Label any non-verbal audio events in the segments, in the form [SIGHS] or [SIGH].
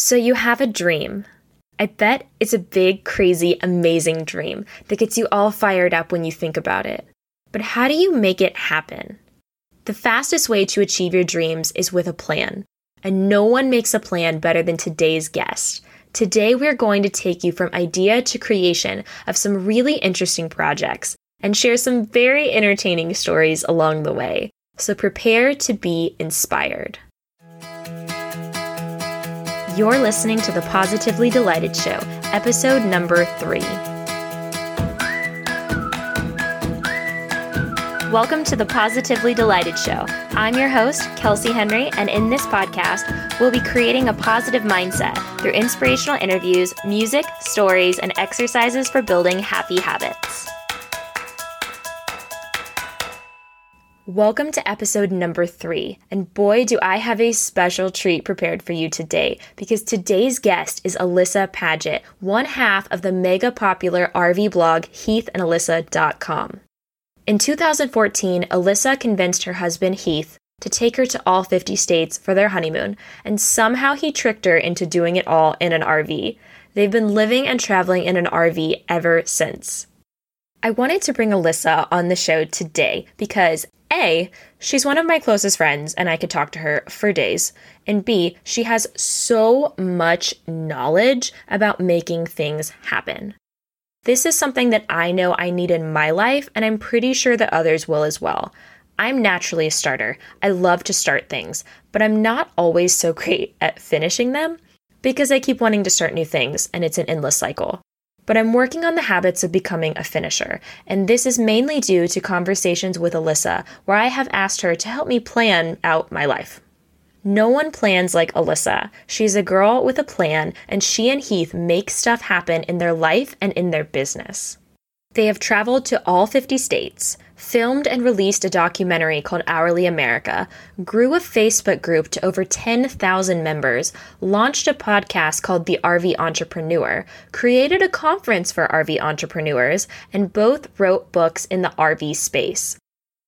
So you have a dream. I bet it's a big, crazy, amazing dream that gets you all fired up when you think about it. But how do you make it happen? The fastest way to achieve your dreams is with a plan. And no one makes a plan better than today's guest. Today, we're going to take you from idea to creation of some really interesting projects and share some very entertaining stories along the way. So prepare to be inspired. You're listening to the Positively Delighted Show, episode number three. Welcome to the Positively Delighted Show. I'm your host, Kelsey Henry, and in this podcast, we'll be creating a positive mindset through inspirational interviews, music, stories, and exercises for building happy habits. Welcome to episode number three. And boy, do I have a special treat prepared for you today because today's guest is Alyssa Padgett, one half of the mega popular RV blog heathandalyssa.com. In 2014, Alyssa convinced her husband Heath to take her to all 50 states for their honeymoon, and somehow he tricked her into doing it all in an RV. They've been living and traveling in an RV ever since. I wanted to bring Alyssa on the show today because A, she's one of my closest friends and I could talk to her for days, and B, she has so much knowledge about making things happen. This is something that I know I need in my life, and I'm pretty sure that others will as well. I'm naturally a starter. I love to start things, but I'm not always so [LAUGHS] great at finishing them because I keep wanting to start new things and it's an endless cycle but I'm working on the habits of becoming a finisher. And this is mainly due to conversations with Alyssa, where I have asked her to help me plan out my life. No one plans like Alyssa. She's a girl with a plan, and she and Heath make stuff happen in their life and in their business. They have traveled to all 50 states, filmed and released a documentary called Hourly America, grew a Facebook group to over 10,000 members, launched a podcast called The RV Entrepreneur, created a conference for RV entrepreneurs, and both wrote books in the RV space.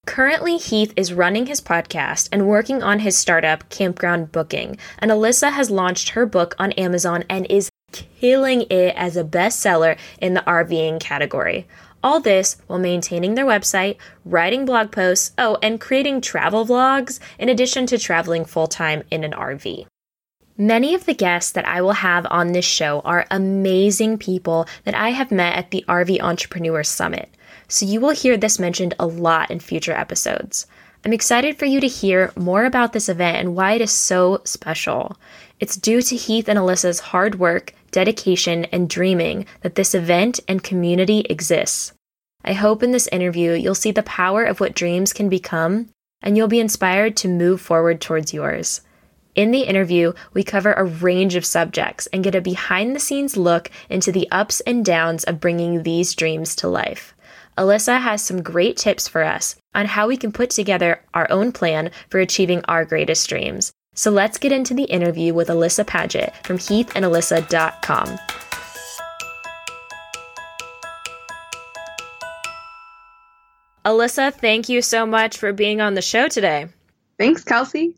Currently, Heath is running his podcast and working on his startup, Campground Booking, and Alyssa has launched her book on Amazon and is killing it as a bestseller in the RVing category. All this while maintaining their website, writing blog posts, oh, and creating travel vlogs in addition to traveling full time in an RV. Many of the guests that I will have on this show are amazing people that I have met at the RV Entrepreneur Summit, so you will hear this mentioned a lot in future episodes. I'm excited for you to hear more about this event and why it is so special. It's due to Heath and Alyssa's hard work, dedication, and dreaming that this event and community exists. I hope in this interview you'll see the power of what dreams can become and you'll be inspired to move forward towards yours. In the interview, we cover a range of subjects and get a behind the scenes look into the ups and downs of bringing these dreams to life. Alyssa has some great tips for us on how we can put together our own plan for achieving our greatest dreams. So let's get into the interview with Alyssa Padgett from heathandalyssa.com. Alyssa, thank you so much for being on the show today. Thanks, Kelsey.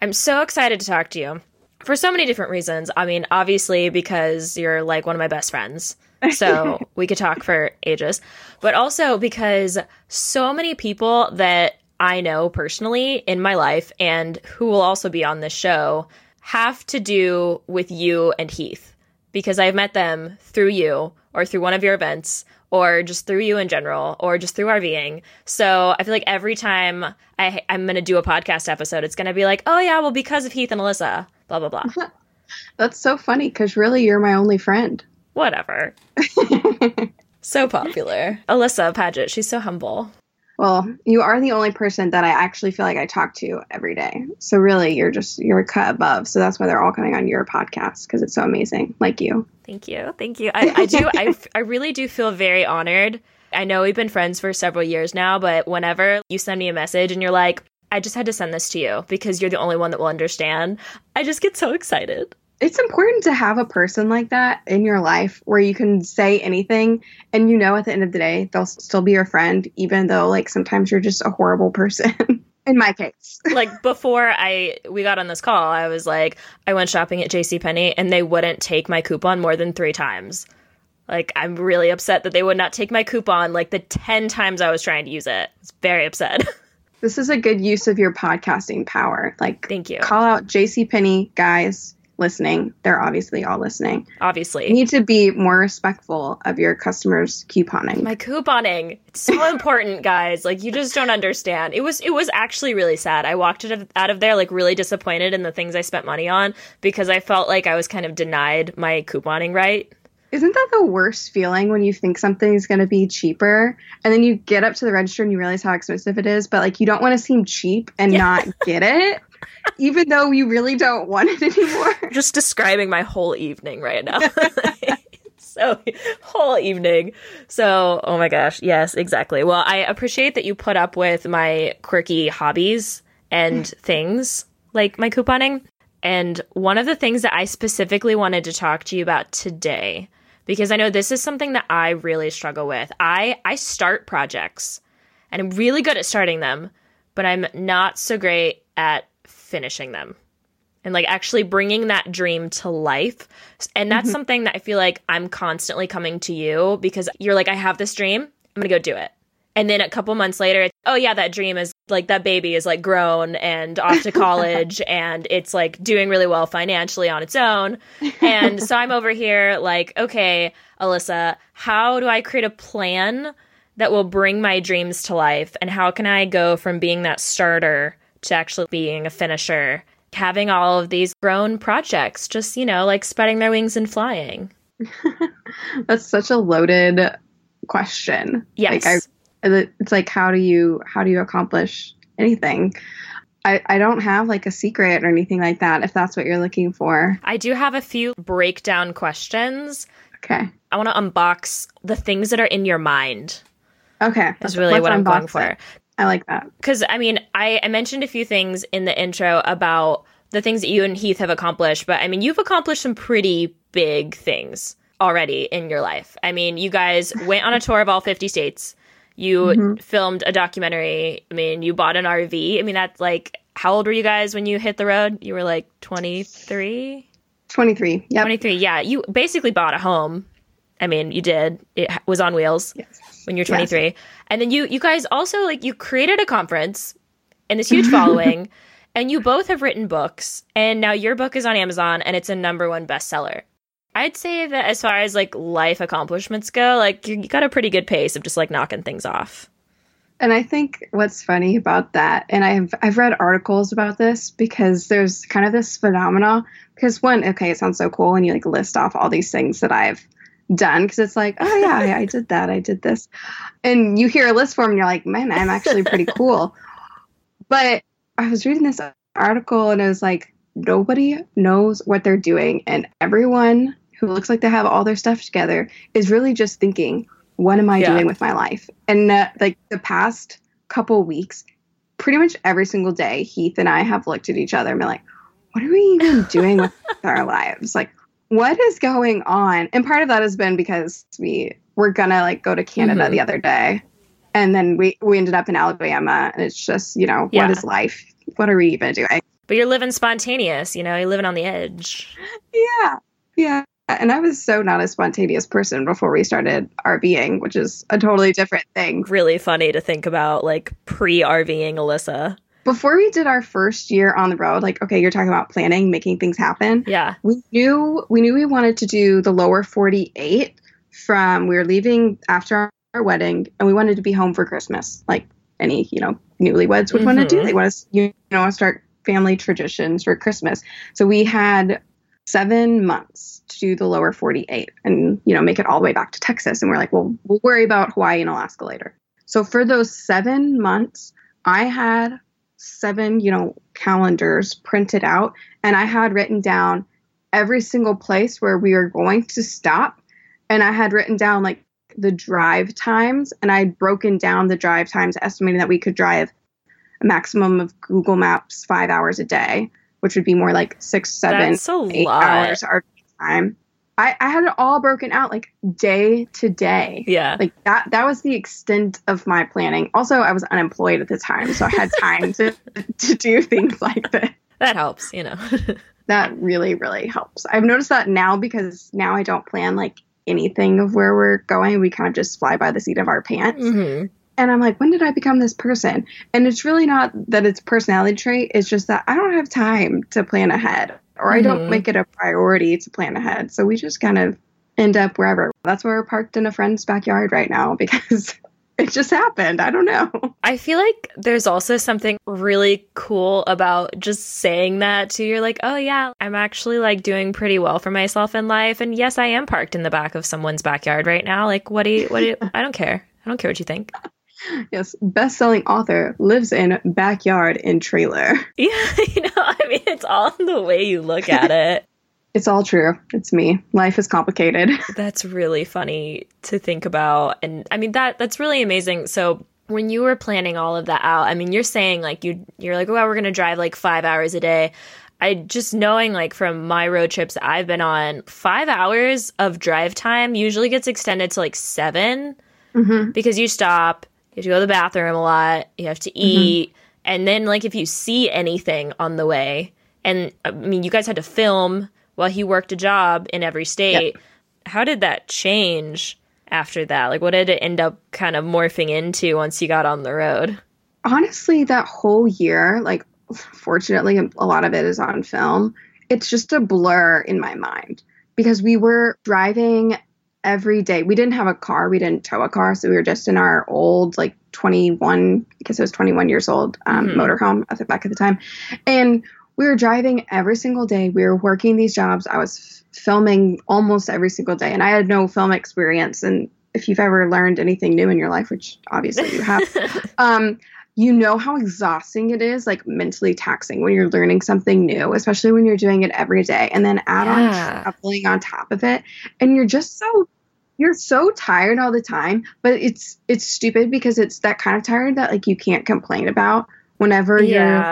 I'm so excited to talk to you for so many different reasons. I mean, obviously, because you're like one of my best friends. So [LAUGHS] we could talk for ages, but also because so many people that I know personally in my life and who will also be on this show have to do with you and Heath because I've met them through you or through one of your events or just through you in general or just through RVing. So I feel like every time I, I'm going to do a podcast episode, it's going to be like, oh, yeah, well, because of Heath and Alyssa, blah, blah, blah. [LAUGHS] That's so funny because really you're my only friend. Whatever. [LAUGHS] so popular. Alyssa Padgett, she's so humble. Well, you are the only person that I actually feel like I talk to every day. So really, you're just you're cut above. So that's why they're all coming on your podcast because it's so amazing, like you. Thank you, thank you. I, I do. [LAUGHS] I I really do feel very honored. I know we've been friends for several years now, but whenever you send me a message and you're like, I just had to send this to you because you're the only one that will understand, I just get so excited it's important to have a person like that in your life where you can say anything and you know at the end of the day they'll still be your friend even though like sometimes you're just a horrible person. [LAUGHS] in my case. [LAUGHS] like before I we got on this call, I was like, I went shopping at JCPenney and they wouldn't take my coupon more than three times. Like I'm really upset that they would not take my coupon like the 10 times I was trying to use it. It's very upset. [LAUGHS] This is a good use of your podcasting power. Like Thank you. call out JCPenney guys listening. They're obviously all listening. Obviously. You need to be more respectful of your customers couponing. my couponing it's so [LAUGHS] important guys like you just don't understand it was it was actually really sad i walked out of, out of there like really disappointed in the things i spent money on because i felt like i was kind of denied my couponing right Isn't that the worst feeling when you think something is going to be cheaper and then you get up to the register and you realize how expensive it is, but like you don't want to seem cheap and not [LAUGHS] get it, even though you really don't want it anymore? just describing my whole evening right now. [LAUGHS] So whole evening. So oh my gosh. Yes exactly. Well i appreciate that you put up with my quirky hobbies and [LAUGHS] things like my couponing. And one of the things that i specifically wanted to talk to you about today because i know this is something that i really struggle with. I i start projects and i'm really good at starting them but i'm not so great at finishing them and like actually bringing that dream to life. And that's mm-hmm. something that I feel like I'm constantly coming to you because you're like, I have this dream, I'm gonna go do it. And then a couple months later, it's, oh yeah, that dream is like that baby is like grown and off to [LAUGHS] college and it's like doing really well financially on its own. And so I'm over here like, okay, Alyssa, how do I create a plan that will bring my dreams to life? And how can I go from being that starter to actually being a finisher? having all of these grown projects just you know like spreading their wings and flying [LAUGHS] That's such a loaded question. yes Like I, it's like how do you how do you accomplish anything? I, I don't have like a secret or anything like that if that's what you're looking for. I do have a few breakdown questions Okay. i want to unbox the things that are in your mind Okay. is really what i'm going unbox for it. I like that. because i mean I, I mentioned a few things in the intro about the things that you and heath have accomplished but i mean you've accomplished some pretty big things already in your life i mean you guys went on a tour of all 50 states you Mhm. filmed a documentary i mean you bought an rv i mean that's like how old were you guys when you hit the road you were like 23 23. Yep. 23 yeah you basically bought a home i mean you did it was on wheels Yes. when you're 23 and then you you guys also like you created a conference and this huge [LAUGHS] following and you both have written books and now your book is on amazon and it's a number one bestseller i'd say that as far as like life accomplishments go like you, you got a pretty good pace of just like knocking things off And I think what's funny about that, and I've I've read articles about this because there's kind of this phenomena. Because one, okay, it sounds so cool and you like list off all these things that I've done. Because it's like, oh yeah, I, I did that, I did this, and you hear a list form, and you're like, man, I'm actually pretty cool. But I was reading this article, and it was like nobody knows what they're doing, and everyone who looks like they have all their stuff together is really just thinking, what am I Yeah. doing with my life? And uh, like the past couple weeks, pretty much every single day, Heath and I have looked at each other and been like, what are we even doing with our lives? Like, what is going on? And part of that has been because we were gonna like go to Canada Mhm. the other day, and then we we ended up in Alabama, and it's just you know Yeah. what is life? What are we even doing? but you're living spontaneous you know you're living on the edge Yeah, yeah. And I was so not a spontaneous person before we started RVing, which is a totally different thing. really funny to think about like pre-rving alyssa Before we did our first year on the road, like okay, you're talking about planning, making things happen. yeah We knew we knew we wanted to do the lower 48 from we were leaving after our wedding and we wanted to be home for Christmas, like any, you know, newlyweds would want to do. Mm-hmm. They want to you know start family traditions for Christmas. So we had 7 months to do the lower 48 and you know make it all the way back to Texas and we're like, well, we'll worry about Hawaii and Alaska later. So for those 7 months, I had seven, you know, calendars printed out. And I had written down every single place where we were going to stop. And I had written down like the drive times. And I'd broken down the drive times estimating that we could drive a maximum of Google Maps 5 hours a day, which would be more like 6 7 that's a eight hours our time. I, I had it all broken out like day to day. Yeah. Like that that was the extent of my planning. Also, I was unemployed at the time, so I had time to [LAUGHS] to do things like this. That helps, you know. [LAUGHS] that really, really helps. I've noticed that now because now I don't plan like anything of where we're going. We kind of just fly by the seat of our pants. Mm-hmm. And I'm like, when did I become this person? And it's really not that it's personality trait. It's just that I don't have time to plan ahead or I don't Mhm. make it a priority to plan ahead. So we just kind of end up wherever. That's where we're parked in a friend's backyard right now [LAUGHS] because it just happened. I don't know. I feel like there's also something really cool about just saying that to you're like, oh yeah, I'm actually like doing pretty well for myself in life. And yes, I am parked in the back of someone's backyard right now. Like, what do you, what do you, [LAUGHS] I don't care. I don't care what you think. Yes, best-selling author lives in backyard in trailer. [LAUGHS] Yeah, you know, I mean, it's all the way you look at [LAUGHS] it. It's all true. It's me. Life is complicated. [LAUGHS] That's really funny to think about. And I mean that that's really amazing. So when you were planning all of that out, I mean you're saying like you you're like, well, we're gonna drive like five hours a day. I just knowing like from my road trips I've been on, five hours of drive time usually gets extended to like seven hmm because you stop, you have to go to the bathroom a lot, you have to mm-hmm. eat, and then like if you see anything on the way, and I mean you guys had to film while he worked a job in every state. How did that change after that? Like what did it end up kind of morphing into once you got on the road? honestly, that whole year, like, fortunately, a lot of it is on film. It's just a blur in my mind because we were driving every day. We didn't have a car, we didn't tow a car. So we were just in our old, like, 21, I guess it was 21 years old um, Mhm. motorhome at the back at the time. And we were driving every single day. We were working these jobs. I was f- filming almost every single day, and I had no film experience. And if you've ever learned anything new in your life, which obviously you have, [LAUGHS] um, you know how exhausting it is, like mentally taxing when you're learning something new, especially when you're doing it every day, and then add Yeah. on traveling on top of it, and you're just so you're so tired all the time. But it's it's stupid because it's that kind of tired that like you can't complain about whenever you're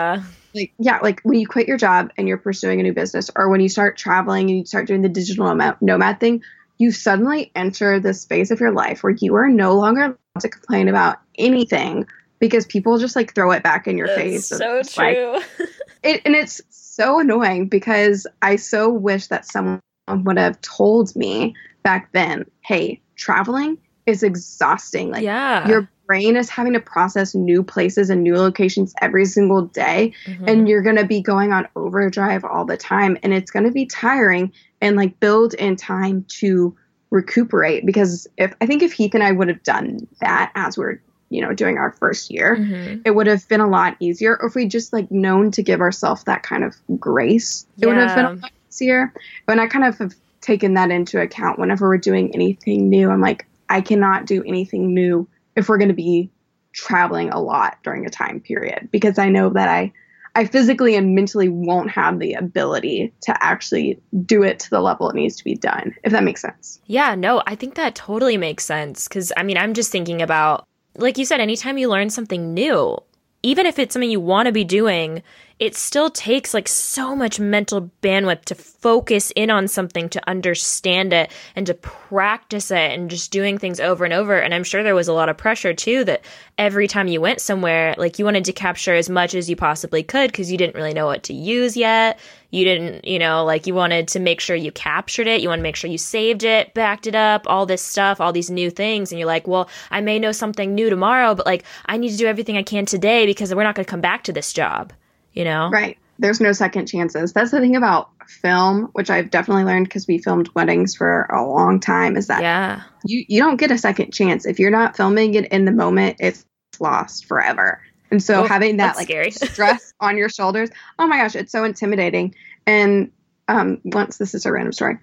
like yeah like when you quit your job and you're pursuing a new business or when you start traveling and you start doing the digital nomad, nomad thing you suddenly enter the space of your life where you are no longer to complain about anything because people just like throw it back in your That's face so It's like- true. [LAUGHS] it, and it's so annoying because i so wish that someone would have told me back then hey traveling is exhausting like yeah. your brain is having to process new places and new locations every single day Mhm. and you're going to be going on overdrive all the time and it's going to be tiring and like build in time to recuperate because if i think if heath and i would have done that as we're you know doing our first year Mhm. it would have been a lot easier or if we just like known to give ourselves that kind of grace it would have been a Yeah. lot easier and i kind of have taken that into account whenever we're doing anything new i'm like i cannot do anything new if we're going to be traveling a lot during a time period because i know that i i physically and mentally won't have the ability to actually do it to the level it needs to be done if that makes sense Yeah, no, I think that totally makes sense. Cause I mean, I'm just thinking about, like you said, anytime you learn something new, even if it's something you want to be doing, it still takes like so much mental bandwidth to focus in on something, to understand it, and to practice it, and just doing things over and over. And I'm sure there was a lot of pressure too that every time you went somewhere, like you wanted to capture as much as you possibly could because you didn't really know what to use yet. You didn't, you know, like you wanted to make sure you captured it. You want to make sure you saved it, backed it up, all this stuff, all these new things. And you're like, well, I may know something new tomorrow, but like I need to do everything I can today because we're not going to come back to this job, you know? Right. There's no second chances. That's the thing about film, which I've definitely learned because we filmed weddings for a long time, is that Yeah. you, you don't get a second chance. If you're not filming it in the moment, it's lost forever. And so Oh, having that like scary. [LAUGHS] stress on your shoulders, oh my gosh, it's so intimidating. And um, once this is a random story,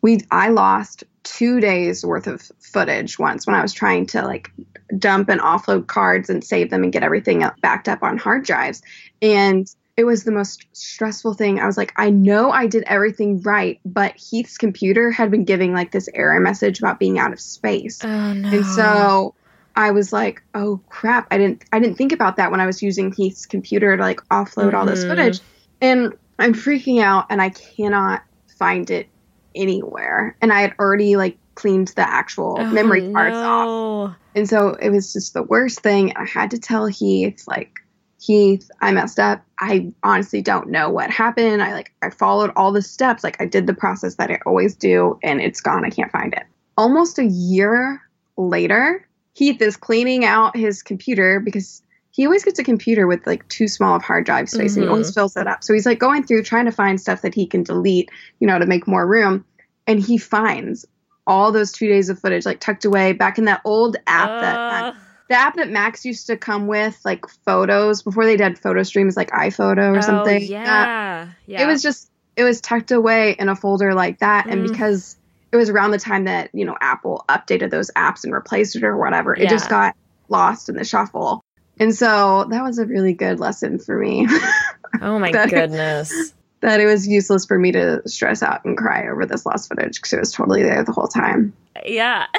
we I lost two days worth of footage once when I was trying to like dump and offload cards and save them and get everything up- backed up on hard drives. And it was the most stressful thing. I was like, I know I did everything right, but Heath's computer had been giving like this error message about being out of space. Oh, no. And so I was like, oh crap, I didn't I didn't think about that when I was using Heath's computer to like offload all this Mhm. footage. And I'm freaking out and I cannot find it anywhere. And I had already like cleaned the actual Oh, memory cards no. off. And so it was just the worst thing. I had to tell Heath, like, Heath, I messed up. I honestly don't know what happened. I like I followed all the steps. Like I did the process that I always do and it's gone. I can't find it. Almost a year later, Heath is cleaning out his computer because he always gets a computer with like too small of hard drive space and he always fills that up. So he's like going through trying to find stuff that he can delete, you know, to make more room. And he finds all those two days of footage like tucked away back in that old app that Uh, the app that Macs used to come with, like photos before they did photo streams, like iPhoto or oh, something. Yeah. yeah. It was just it was tucked away in a folder like that, and Mm. because it was around the time that you know Apple updated those apps and replaced it or whatever, it just got lost in the shuffle. And so that was a really good lesson for me [LAUGHS] Oh my that- goodness. that it was useless for me to stress out and cry over this lost footage because it was totally there the whole time. yeah. [LAUGHS]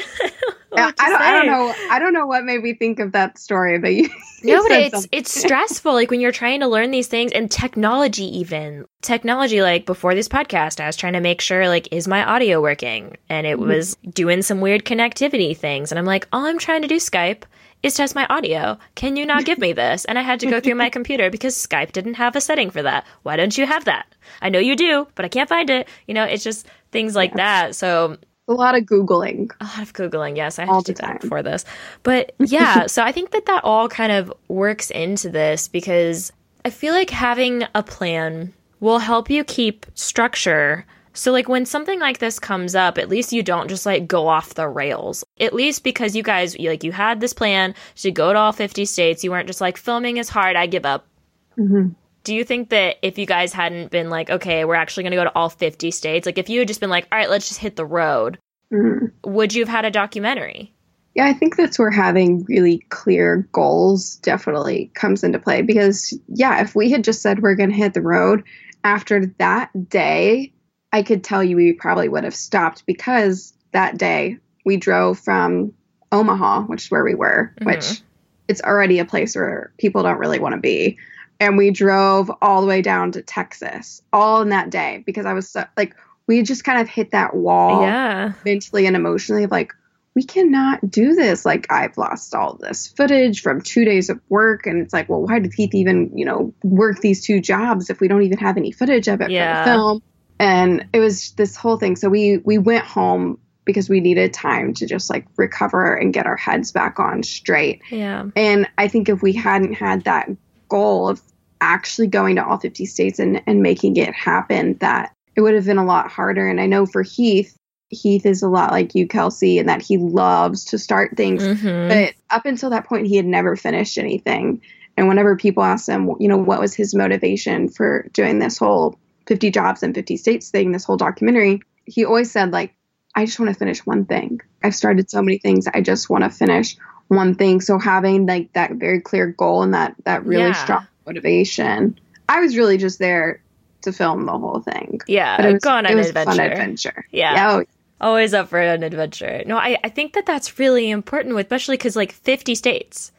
I don't I don't know I don't know what made me think of that story, but you, [LAUGHS] you No, but it's something. it's stressful. Like when you're trying to learn these things and technology, even technology. Like before this podcast, I was trying to make sure like is my audio working, and it Mhm. was doing some weird connectivity things. And I'm like, all I'm trying to do Skype is test my audio. Can you not give me this? And I had to go through my [LAUGHS] computer because Skype didn't have a setting for that. Why don't you have that? I know you do, but I can't find it. You know, it's just things like that. So a lot of googling. a lot of googling yes i had All to do that before this but yeah [LAUGHS] so i think that that all kind of works into this because i feel like having a plan will help you keep structure so like when something like this comes up at least you don't just like go off the rails. At least because you guys like you had this plan to go to all 50 states. You weren't just like filming is hard. I give up. Hmm do you think that if you guys hadn't been like okay we're actually going to go to all 50 states like if you had just been like all right let's just hit the road hmm would you have had a documentary? Yeah, I think that's where having really clear goals definitely comes into play because, yeah, if we had just said we're going to hit the road after that day, I could tell you we probably would have stopped because that day we drove from Omaha, which is where we were, Mhm. which it's already a place where people don't really want to be. And we drove all the way down to Texas all in that day because I was so, like, we just kind of hit that wall Yeah. mentally and emotionally of like we cannot do this like i've lost all this footage from two days of work and it's like well why did heath even you know work these two jobs if we don't even have any footage of it Yeah. for the film and it was this whole thing so we we went home because we needed time to just like recover and get our heads back on straight Yeah. and I think if we hadn't had that goal of actually going to all 50 states and, and making it happen, that it would have been a lot harder. And I know for Heath, Heath is a lot like you, Kelsey, in that he loves to start things. Mhm. But up until that point, he had never finished anything. And whenever people ask him, you know, what was his motivation for doing this whole 50 jobs in 50 states thing, this whole documentary, he always said, like, I just want to finish one thing. I've started so many things. I just want to finish one thing. So having like that very clear goal and that that really Yeah. strong motivation, I was really just there to film the whole thing. yeah. But it was, go on it an was a adventure. fun adventure. Yeah. Oh, Always up for an adventure. No, I, I think that that's really important, especially because like 50 states.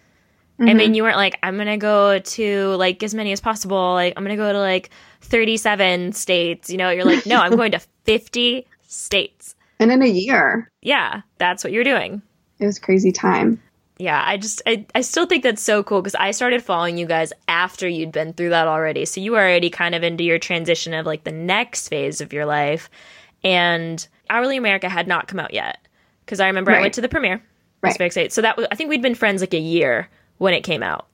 I mhm. mean, you weren't like, I'm going to go to like as many as possible. Like, I'm going to go to like 37 states. You know, you're like, no, I'm going to [LAUGHS] 50 states. and in a year, Yeah, that's what you're doing. it was crazy time. Yeah, I just I, I still think that's so cool because I started following you guys after you'd been through that already. So you were already kind of into your transition of like the next phase of your life. And Hourly America had not come out yet. Because I remember I went to the premiere. Right. So that was I think we'd been friends like a year when it came out.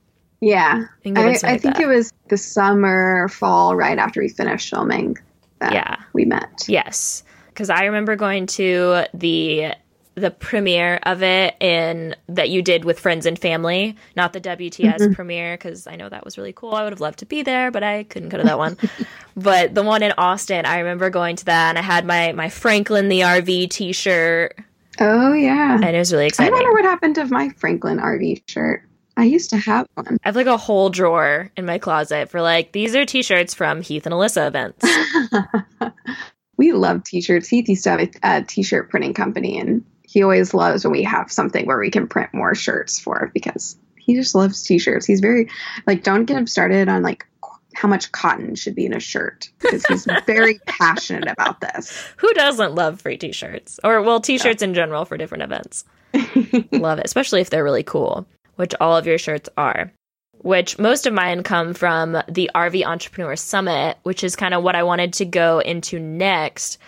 Yeah. think I, I think that. it was the summer, fall, right after we finished filming that Yeah. we met. Yes, because I remember going to the the premiere of it in that you did with friends and family, not the WTS Mhm. premiere because I know that was really cool. I would have loved to be there, but I couldn't go to that one. [LAUGHS] but the one in Austin, I remember going to that, and I had my my Franklin the RV T-shirt, Oh, yeah. and it was really exciting. I wonder what happened to my Franklin RV shirt. I used to have one. I have like a whole drawer in my closet for like these are T-shirts from Heath and Alyssa events. [LAUGHS] we love t-shirts. Heath used to have a, a t-shirt printing company, and he always loves when we have something where we can print more shirts for because he just loves t-shirts. He's very like, don't get him started on like how much cotton should be in a shirt because he's [LAUGHS] very passionate about this. Who doesn't love free t-shirts? Or well, t-shirts yeah. in general for different events. [LAUGHS] love it, especially if they're really cool, which all of your shirts are. Which most of mine come from the RV Entrepreneur Summit, which is kind of what I wanted to go into next.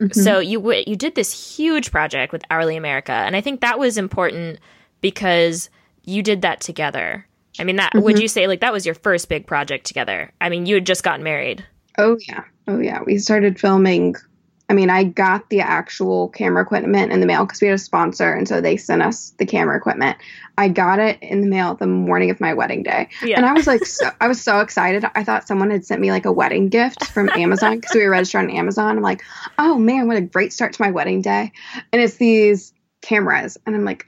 Mm-hmm. So you you did this huge project with Hourly America, and I think that was important because you did that together I mean, that mm-hmm. would you say like that was your first big project together? I mean, you had just gotten married. Oh yeah, oh yeah. We started filming. I mean, I got the actual camera equipment in the mail because we had a sponsor, and so they sent us the camera equipment. I got it in the mail the morning of my wedding day, yeah. and I was like, so, I was so excited. I thought someone had sent me like a wedding gift from [LAUGHS] Amazon because we were registered on Amazon. I'm like, oh man, what a great start to my wedding day! And it's these cameras, and I'm like,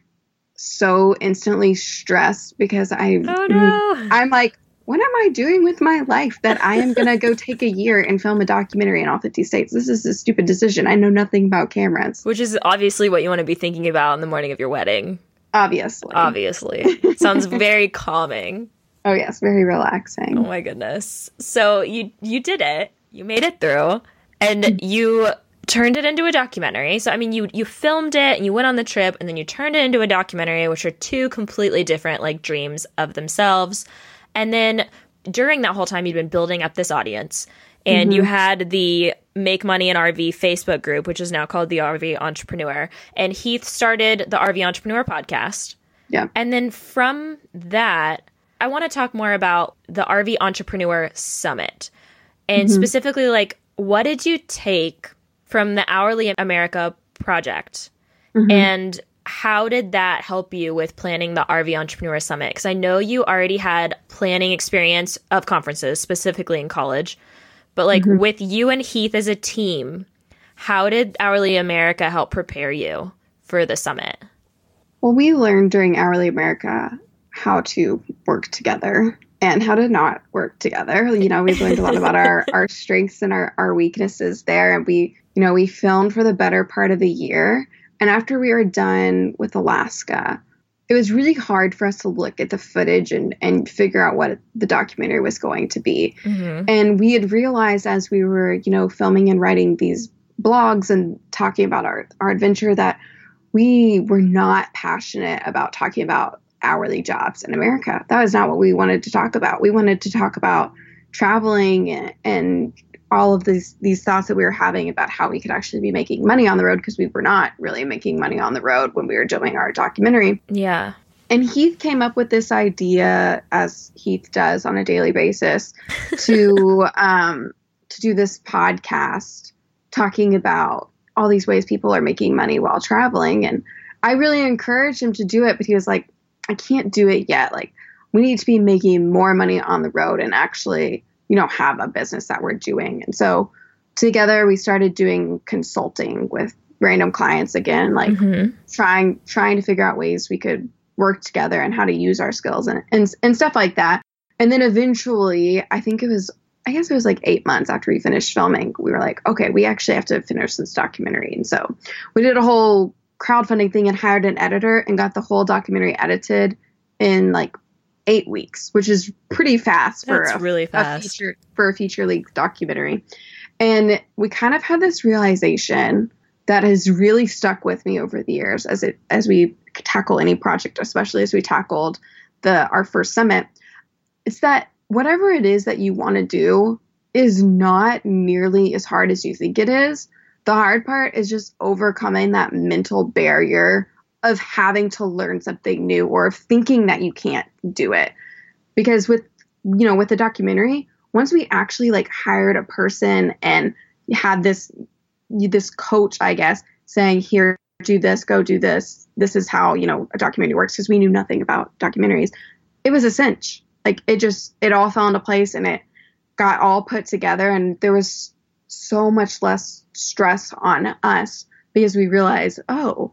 so instantly stressed because I oh, mm, no. I'm like, what am I doing with my life that I am going to go take a year and film a documentary in all 50 states? This is a stupid decision. I know nothing about cameras. Which is obviously what you want to be thinking about on the morning of your wedding. Obviously. Obviously. [LAUGHS] Sounds very calming. Oh yes, very relaxing. Oh my goodness. So you you did it. You made it through and you turned it into a documentary. So I mean you you filmed it and you went on the trip and then you turned it into a documentary which are two completely different like dreams of themselves. And then during that whole time you'd been building up this audience and mm-hmm. you had the Make Money in RV Facebook group which is now called the RV Entrepreneur and Heath started the RV Entrepreneur podcast. Yeah. And then from that I want to talk more about the RV Entrepreneur Summit. And mm-hmm. specifically like what did you take from the Hourly America project. Mm-hmm. And how did that help you with planning the RV Entrepreneur Summit? Because I know you already had planning experience of conferences, specifically in college. But like mm-hmm. with you and Heath as a team, how did Hourly America help prepare you for the summit? Well, we learned during Hourly America how to work together and how to not work together. You know, we've learned a lot about our, our strengths and our, our weaknesses there. And we you know, we filmed for the better part of the year. And after we were done with Alaska, it was really hard for us to look at the footage and, and figure out what the documentary was going to be. Mm-hmm. And we had realized as we were, you know, filming and writing these blogs and talking about our, our adventure that we were not passionate about talking about hourly jobs in America. That was not what we wanted to talk about. We wanted to talk about traveling and, and all of these these thoughts that we were having about how we could actually be making money on the road because we were not really making money on the road when we were doing our documentary. Yeah. And Heath came up with this idea, as Heath does on a daily basis, [LAUGHS] to um, to do this podcast talking about all these ways people are making money while traveling. And I really encouraged him to do it, but he was like, I can't do it yet. Like, we need to be making more money on the road and actually you know have a business that we're doing. And so together we started doing consulting with random clients again like mm-hmm. trying trying to figure out ways we could work together and how to use our skills and, and and stuff like that. And then eventually i think it was i guess it was like eight months after we finished filming we were like okay we actually have to finish this documentary. And so we did a whole crowdfunding thing and hired an editor and got the whole documentary edited in like eight weeks, which is pretty fast for a, really fast a feature, for a feature length documentary. And we kind of had this realization that has really stuck with me over the years as it as we tackle any project, especially as we tackled the our first summit. It's that whatever it is that you want to do is not nearly as hard as you think it is. The hard part is just overcoming that mental barrier of having to learn something new or of thinking that you can't do it. Because with you know, with the documentary, once we actually like hired a person and had this this coach, I guess, saying, "Here, do this, go do this. This is how, you know, a documentary works" because we knew nothing about documentaries. It was a cinch. Like it just it all fell into place and it got all put together and there was so much less stress on us because we realized, "Oh,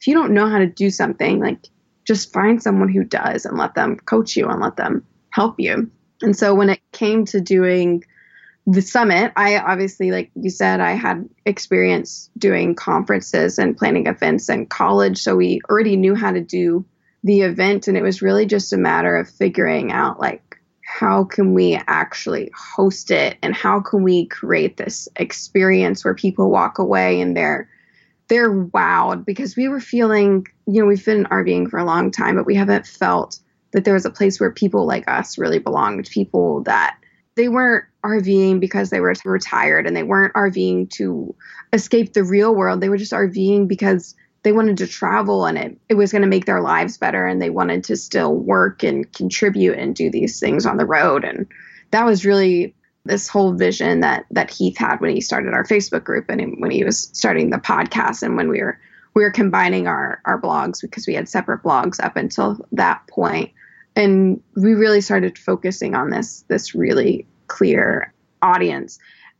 if you don't know how to do something, like just find someone who does and let them coach you and let them help you. And so when it came to doing the summit, I obviously, like you said, I had experience doing conferences and planning events in college. So we already knew how to do the event. And it was really just a matter of figuring out, like, how can we actually host it and how can we create this experience where people walk away and they're they're wowed because we were feeling, you know, we've been RVing for a long time, but we haven't felt that there was a place where people like us really belonged, people that they weren't RVing because they were retired and they weren't RVing to escape the real world. They were just RVing because they wanted to travel and it, it was going to make their lives better and they wanted to still work and contribute and do these things on the road. And that was really this whole vision that that Heath had when he started our Facebook group and when he was starting the podcast and when we were we were combining our our blogs because we had separate blogs up until that point. And we really started focusing on this this really clear audience.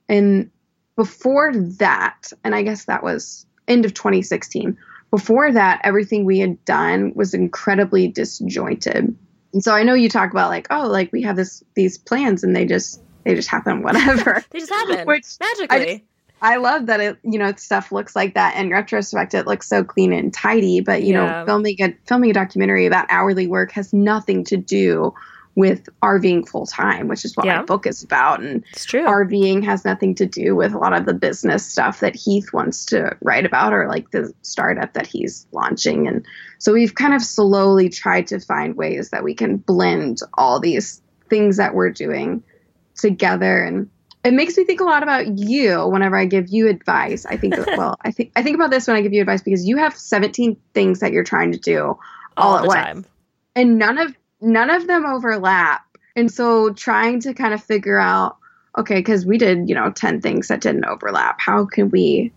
And before that and I guess that was end of 2016 before that everything we had done was incredibly disjointed. And so I know you talk about like oh like we have this these plans and they just they just happen [LAUGHS] whatever. they just happen. Which magically. I, I, love that it you know stuff looks like that in retrospect it looks so clean and tidy but you yeah. know filming a filming a documentary about hourly work has nothing to do with RVing full time, which is what yeah. my book is about. And it's true. RVing has nothing to do with a lot of the business stuff that Heath wants to write about or like the startup that he's launching. And so we've kind of slowly tried to find ways that we can blend all these things that we're doing together and it makes me think a lot about you whenever I give you advice. I think [LAUGHS] well, I think I think about this when I give you advice because you have 17 things that you're trying to do all, all at once. Time. And none of none of them overlap. And so trying to kind of figure out okay, cuz we did, you know, 10 things that didn't overlap. How can we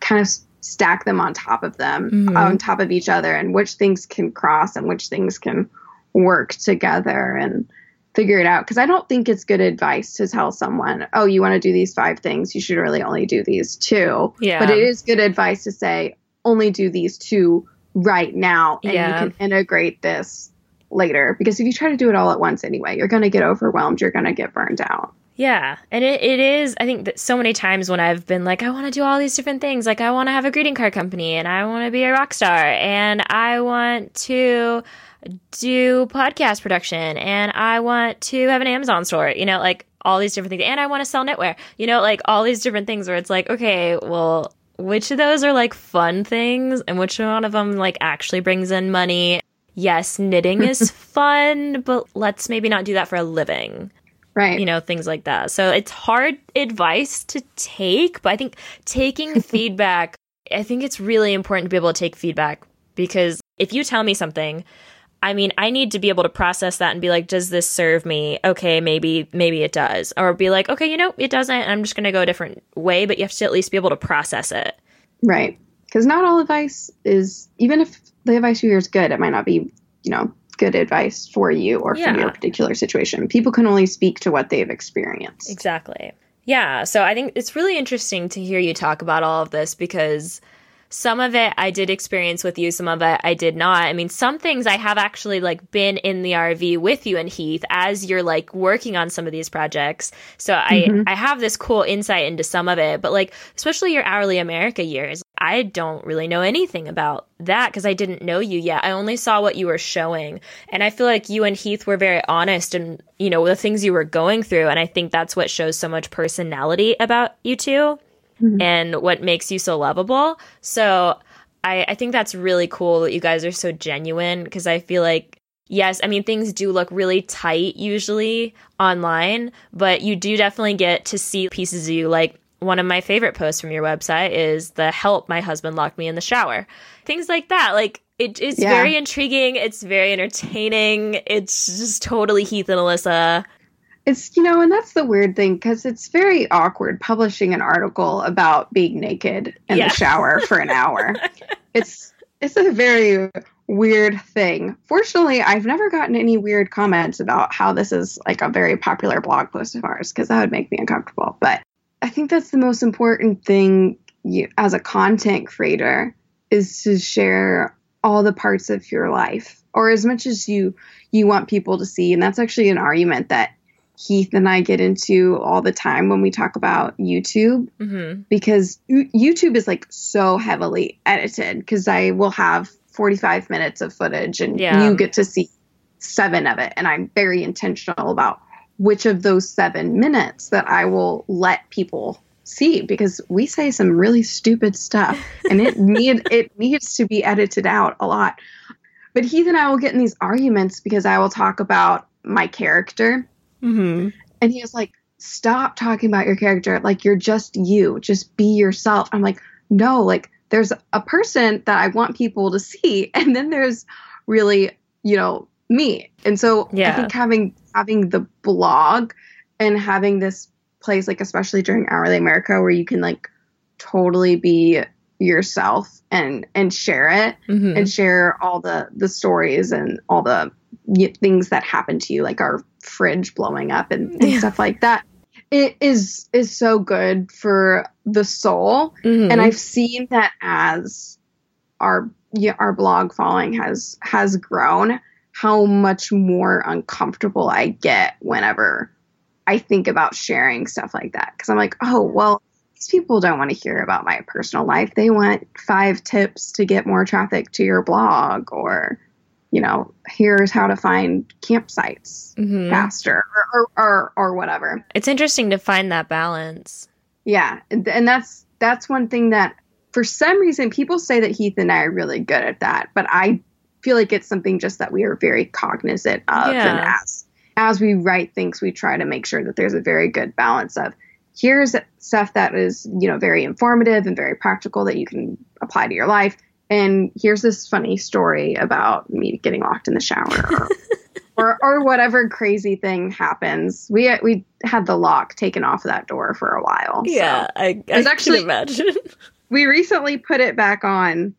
kind of stack them on top of them, mm-hmm. on top of each other and which things can cross and which things can work together and figure it out because I don't think it's good advice to tell someone, "Oh, you want to do these five things, you should really only do these two. Yeah. But it is good advice to say, "Only do these two right now and yeah. you can integrate this later." Because if you try to do it all at once anyway, you're going to get overwhelmed, you're going to get burned out. Yeah. And it, it is, I think that so many times when I've been like, I want to do all these different things, like I want to have a greeting card company and I want to be a rock star and I want to do podcast production and I want to have an Amazon store, you know, like all these different things. And I want to sell knitwear, you know, like all these different things where it's like, okay, well, which of those are like fun things and which one of them like actually brings in money? Yes, knitting is [LAUGHS] fun, but let's maybe not do that for a living. Right. You know, things like that. So it's hard advice to take, but I think taking [LAUGHS] feedback, I think it's really important to be able to take feedback because if you tell me something I mean, I need to be able to process that and be like, does this serve me? Okay, maybe, maybe it does. Or be like, okay, you know, it doesn't. I'm just going to go a different way, but you have to at least be able to process it. Right. Because not all advice is, even if the advice you hear is good, it might not be, you know, good advice for you or yeah. for your particular situation. People can only speak to what they've experienced. Exactly. Yeah. So I think it's really interesting to hear you talk about all of this because some of it I did experience with you, some of it I did not. I mean, some things I have actually like been in the RV with you and Heath as you're like working on some of these projects. So mm-hmm. I I have this cool insight into some of it, but like especially your hourly America years, I don't really know anything about that because I didn't know you yet. I only saw what you were showing. And I feel like you and Heath were very honest and, you know, the things you were going through. And I think that's what shows so much personality about you two mm-hmm. and what makes you so lovable. So I, I think that's really cool that you guys are so genuine because I feel like yes, I mean, things do look really tight usually online, but you do definitely get to see pieces of you. Like one of my favorite posts from your website is the help my husband locked me in the shower. Things like that. Like it is yeah. very intriguing. It's very entertaining. It's just totally Heath and Alyssa it's, you know, and that's the weird thing because it's very awkward publishing an article about being naked in yeah. the shower for an hour. [LAUGHS] it's it's a very weird thing. Fortunately, I've never gotten any weird comments about how this is like a very popular blog post of ours because that would make me uncomfortable. But I think that's the most important thing you, as a content creator is to share all the parts of your life or as much as you you want people to see and that's actually an argument that Heath and I get into all the time when we talk about YouTube mm-hmm. because YouTube is like so heavily edited because I will have 45 minutes of footage and yeah. you get to see seven of it. And I'm very intentional about which of those seven minutes that I will let people see because we say some really stupid stuff and it [LAUGHS] need it needs to be edited out a lot. But Heath and I will get in these arguments because I will talk about my character. Mm-hmm. And he was like, stop talking about your character. Like, you're just you. Just be yourself. I'm like, no, like, there's a person that I want people to see. [LAUGHS] And then there's really, you know, me. And so Yeah. I think having having the blog and having this place, like especially during Hourly America, where you can like totally be yourself and and share it Mhm. and share all the the stories and all the y- things that happen to you like our fridge blowing up and, and Yeah. stuff like that. It is is so good for the soul. Mhm. and i've seen that as our yeah, our blog following has has grown how much more uncomfortable i get whenever i think about sharing stuff like that. Because i'm like oh well these people don't want to hear about my personal life. They want five tips to get more traffic to your blog or you know here's how to find campsites Mhm. faster or, or, or, or whatever It's interesting to find that balance. yeah, and and that's that's one thing that for some reason people say that Heath and I are really good at that, but I feel like it's something just that we are very cognizant of Yeah. and as as we write things we try to make sure that there's a very good balance of here's stuff that is, you know, very informative and very practical that you can apply to your life and here's this funny story about me getting locked in the shower [LAUGHS] or or, whatever crazy thing happens. We we had the lock taken off of that door for a while. so Yeah, I, I There's can actually- imagine. [LAUGHS] we recently put it back on,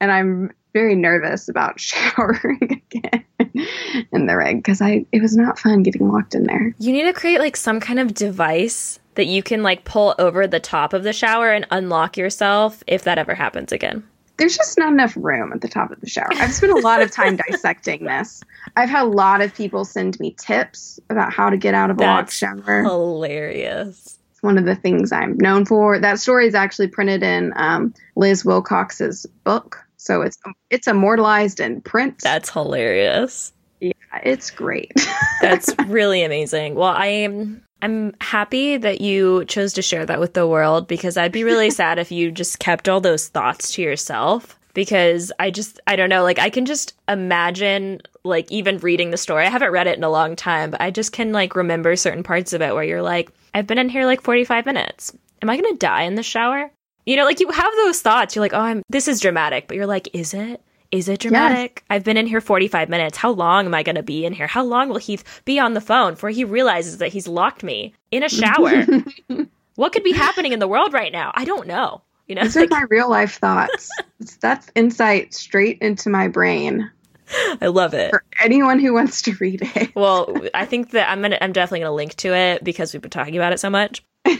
and I'm very nervous about [LAUGHS] showering again in the rig because I it was not fun getting locked in there. You need to create like some kind of device that you can like pull over the top of the shower and unlock yourself if that ever happens again. There's just not enough room at the top of the shower. I've spent a lot of time dissecting this. I've had a lot of people send me tips about how to get out of a locked shower. hilarious. It's one of the things I'm known for. That story is actually printed in um, Liz Wilcox's book, so it's it's immortalized in print. That's hilarious. yeah, it's great. [LAUGHS] That's really amazing. Well, I am I'm happy that you chose to share that with the world because I'd be really [LAUGHS] sad if you just kept all those thoughts to yourself because I just I don't know, like I can just imagine like even reading the story. I haven't read it in a long time, but I just can like remember certain parts of it where you're like, I've been in here like 45 minutes. Am I going to die in the shower? You know, like you have those thoughts. You're like, "Oh, I'm this is dramatic." But you're like, "Is it? Is it dramatic? I've been in here 45 minutes. How long am I going to be in here? How long will Heath be on the phone before he realizes that he's locked me in a shower? [LAUGHS] what could be happening in the world right now? I don't know. You know, These are my real life thoughts. That's insight straight into my brain I love it. for anyone who wants to read it. Well, I think that I'm gonna I'm definitely gonna link to it because we've been talking about it so much. [LAUGHS]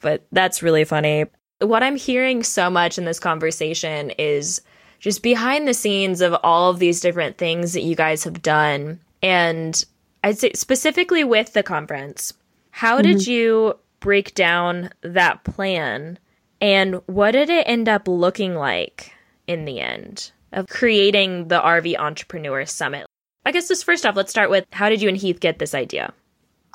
But that's really funny. What I'm hearing so much in this conversation is just behind the scenes of all of these different things that you guys have done. And I'd say specifically with the conference, how did mm-hmm. you break down that plan and what did it end up looking like in the end of creating the RV Entrepreneur Summit? I guess just first off, let's start with how did you and Heath get this idea?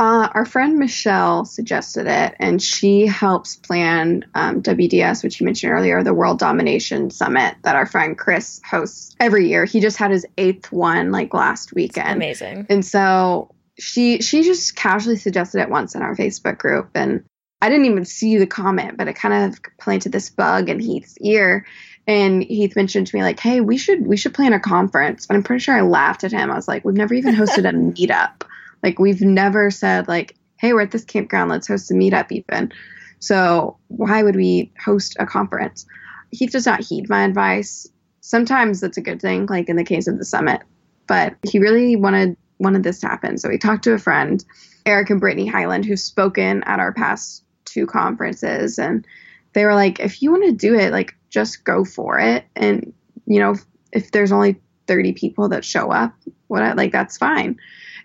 Uh, our friend Michelle suggested it, and she helps plan um, WDS, which you mentioned earlier, the World Domination Summit that our friend Chris hosts every year. He just had his eighth one like last weekend. Amazing. And so she she just casually suggested it once in our Facebook group and I didn't even see the comment, but it kind of planted this bug in Heath's ear. And Heath mentioned to me like, "Hey, we should we should plan a conference." But I'm pretty sure I laughed at him. I was like, "We've never even hosted a [LAUGHS] meetup. Like, we've never said like, hey, we're at this campground. Let's host a meetup even. So why would we host a conference?" Heath does not heed my advice. Sometimes that's a good thing, like in the case of the summit. But he really wanted wanted this to happen. So he talked to a friend, Eric and Brittany Highland, who've spoken at our past two conferences, and they were like, if you want to do it, like just go for it. And you know, if there's only 30 people that show up, what like that's fine.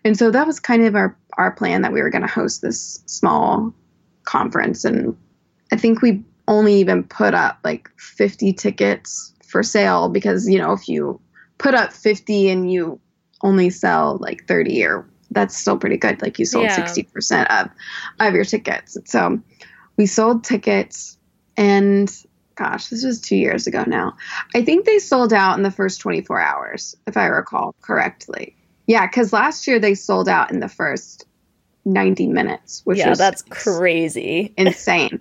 And so that was kind of our our plan that we were going to host this small conference, and I think we only even put up like 50 tickets for sale because you know if you put up 50 and you only sell like 30 or that's still pretty good. Like you sold 60% of of your tickets. So we sold tickets, and gosh, this was two years ago now. I think they sold out in the first twenty four hours, if I recall correctly. Yeah, because last year they sold out in the first ninety minutes, which yeah, that's crazy, [LAUGHS] insane.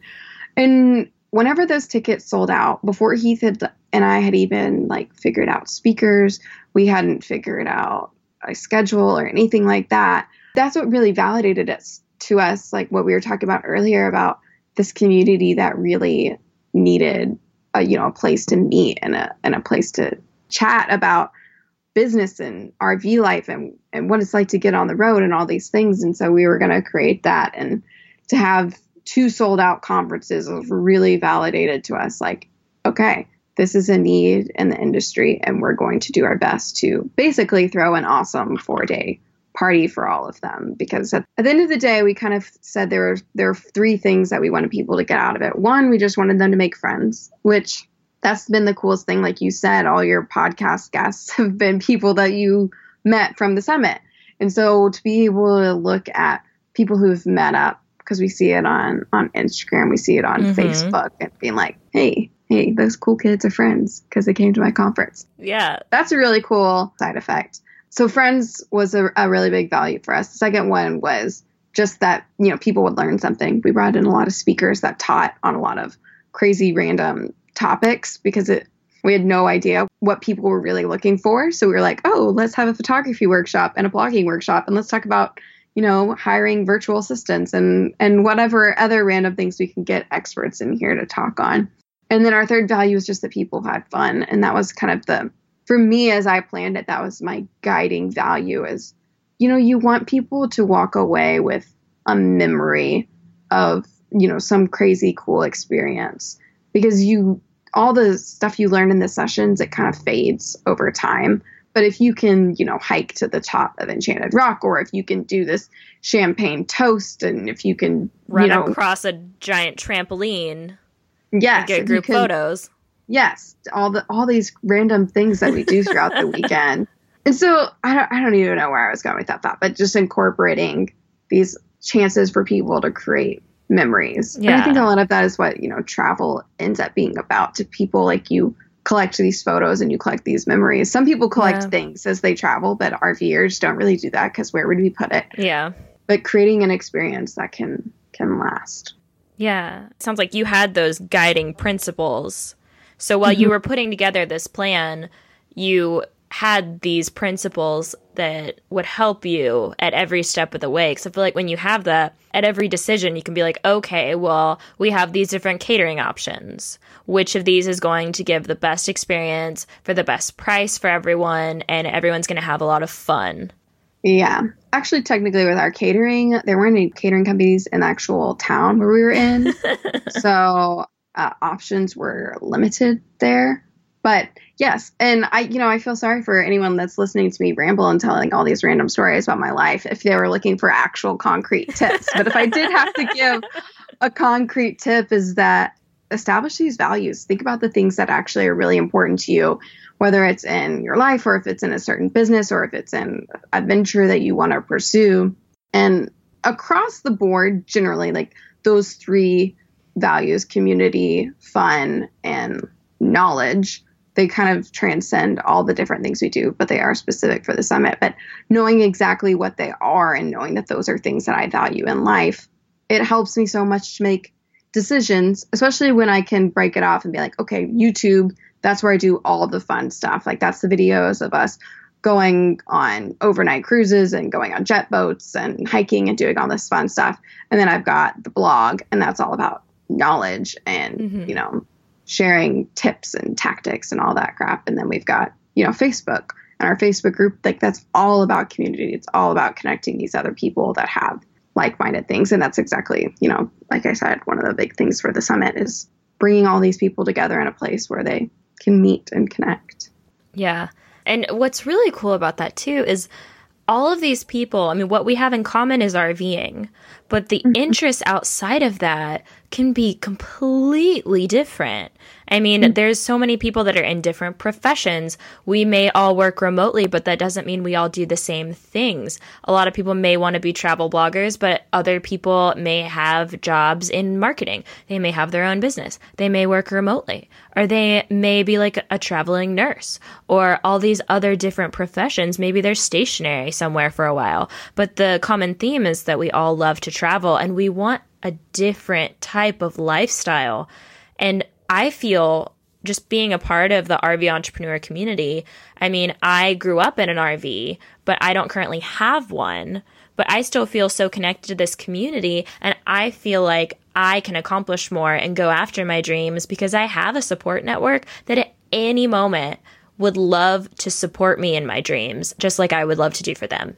And whenever those tickets sold out, before Heath had and I had even like figured out speakers, we hadn't figured out a schedule or anything like that. That's what really validated us to us, like what we were talking about earlier about this community that really needed a you know a place to meet and a and a place to chat about business and RV life and and what it's like to get on the road and all these things. And so we were going to create that and to have two sold out conferences was really validated to us. Like, okay, this is a need in the industry, and we're going to do our best to basically throw an awesome four day party for all of them. Because at, the end of the day, we kind of said there were there are three things that we wanted people to get out of it. One, we just wanted them to make friends, which that's been the coolest thing. Like you said, all your podcast guests [LAUGHS] have been people that you met from the summit. And so to be able to look at people who've met up because we see it on on Instagram, we see it on mm-hmm. Facebook, and being like, "Hey, hey, those cool kids are friends because they came to my conference. Yeah. That's a really cool side effect. So, friends was a, a, really big value for us. The second one was just that, you know, people would learn something. We brought in a lot of speakers that taught on a lot of crazy random topics because it, we had no idea what people were really looking for. So we were like, oh, let's have a photography workshop and a blogging workshop and let's talk about, you know, hiring virtual assistants and and whatever other random things we can get experts in here to talk on. And then our third value is just that people had fun. And that was kind of the, for me, as I planned it, that was my guiding value is, you know, you want people to walk away with a memory of, you know, some crazy cool experience because you, all the stuff you learn in the sessions, it kind of fades over time. But if you can, you know, hike to the top of Enchanted Rock, or if you can do this champagne toast, and if you can run you know, across a giant trampoline, Yes. Get group can, photos. Yes. All the all these random things that we do throughout the [LAUGHS] weekend. And so I don't I don't even know where I was going with that thought, but just incorporating these chances for people to create memories. Yeah. And I think a lot of that is what, you know, travel ends up being about to people like you collect these photos and you collect these memories. Some people collect yeah. things as they travel, but RVers don't really do that because where would we put it? Yeah. But creating an experience that can can last. Yeah. Sounds like you had those guiding principles. So while mm-hmm. you were putting together this plan, you had these principles that would help you at every step of the way. Because I feel like when you have that, at every decision, you can be like, okay, well, we have these different catering options. Which of these is going to give the best experience for the best price for everyone? And everyone's going to have a lot of fun. Yeah. Actually, technically, with our catering, there weren't any catering companies in the actual town where we were in. [LAUGHS] so uh, options were limited there. But yes, and I, you know, I feel sorry for anyone that's listening to me ramble and telling all these random stories about my life if they were looking for actual concrete tips. but if I did have to give a concrete tip, is that establish these values. Think about the things that actually are really important to you whether it's in your life or if it's in a certain business or if it's in adventure that you want to pursue. And across the board, generally, like those three values community, fun, and knowledge they kind of transcend all the different things we do, but they are specific for the summit. But knowing exactly what they are and knowing that those are things that I value in life, it helps me so much to make decisions, especially when I can break it off and be like, okay, YouTube that's where I do all the fun stuff. Like that's the videos of us going on overnight cruises and going on jet boats and hiking and doing all this fun stuff. And then I've got the blog and that's all about knowledge and, mm-hmm. you know, sharing tips and tactics and all that crap. And then we've got, you know, Facebook and our Facebook group. Like that's all about community. It's all about connecting these other people that have like-minded things. And that's exactly, you know, like I said, one of the big things for the summit is bringing all these people together in a place where they can meet and connect. Yeah. And what's really cool about that too is all of these people, I mean, what we have in common is RVing, but the mm-hmm. interests outside of that can be completely different. I mean, mm-hmm. there's so many people that are in different professions. We may all work remotely, but that doesn't mean we all do the same things. A lot of people may want to be travel bloggers, but other people may have jobs in marketing. They may have their own business. They may work remotely, or they may be like a traveling nurse, or all these other different professions. Maybe they're stationary somewhere for a while. But the common theme is that we all love to travel and we want a different type of lifestyle. And I feel just being a part of the RV entrepreneur community. I mean, I grew up in an RV, but I don't currently have one. But I still feel so connected to this community, and I feel like I can accomplish more and go after my dreams because I have a support network that at any moment would love to support me in my dreams, just like I would love to do for them.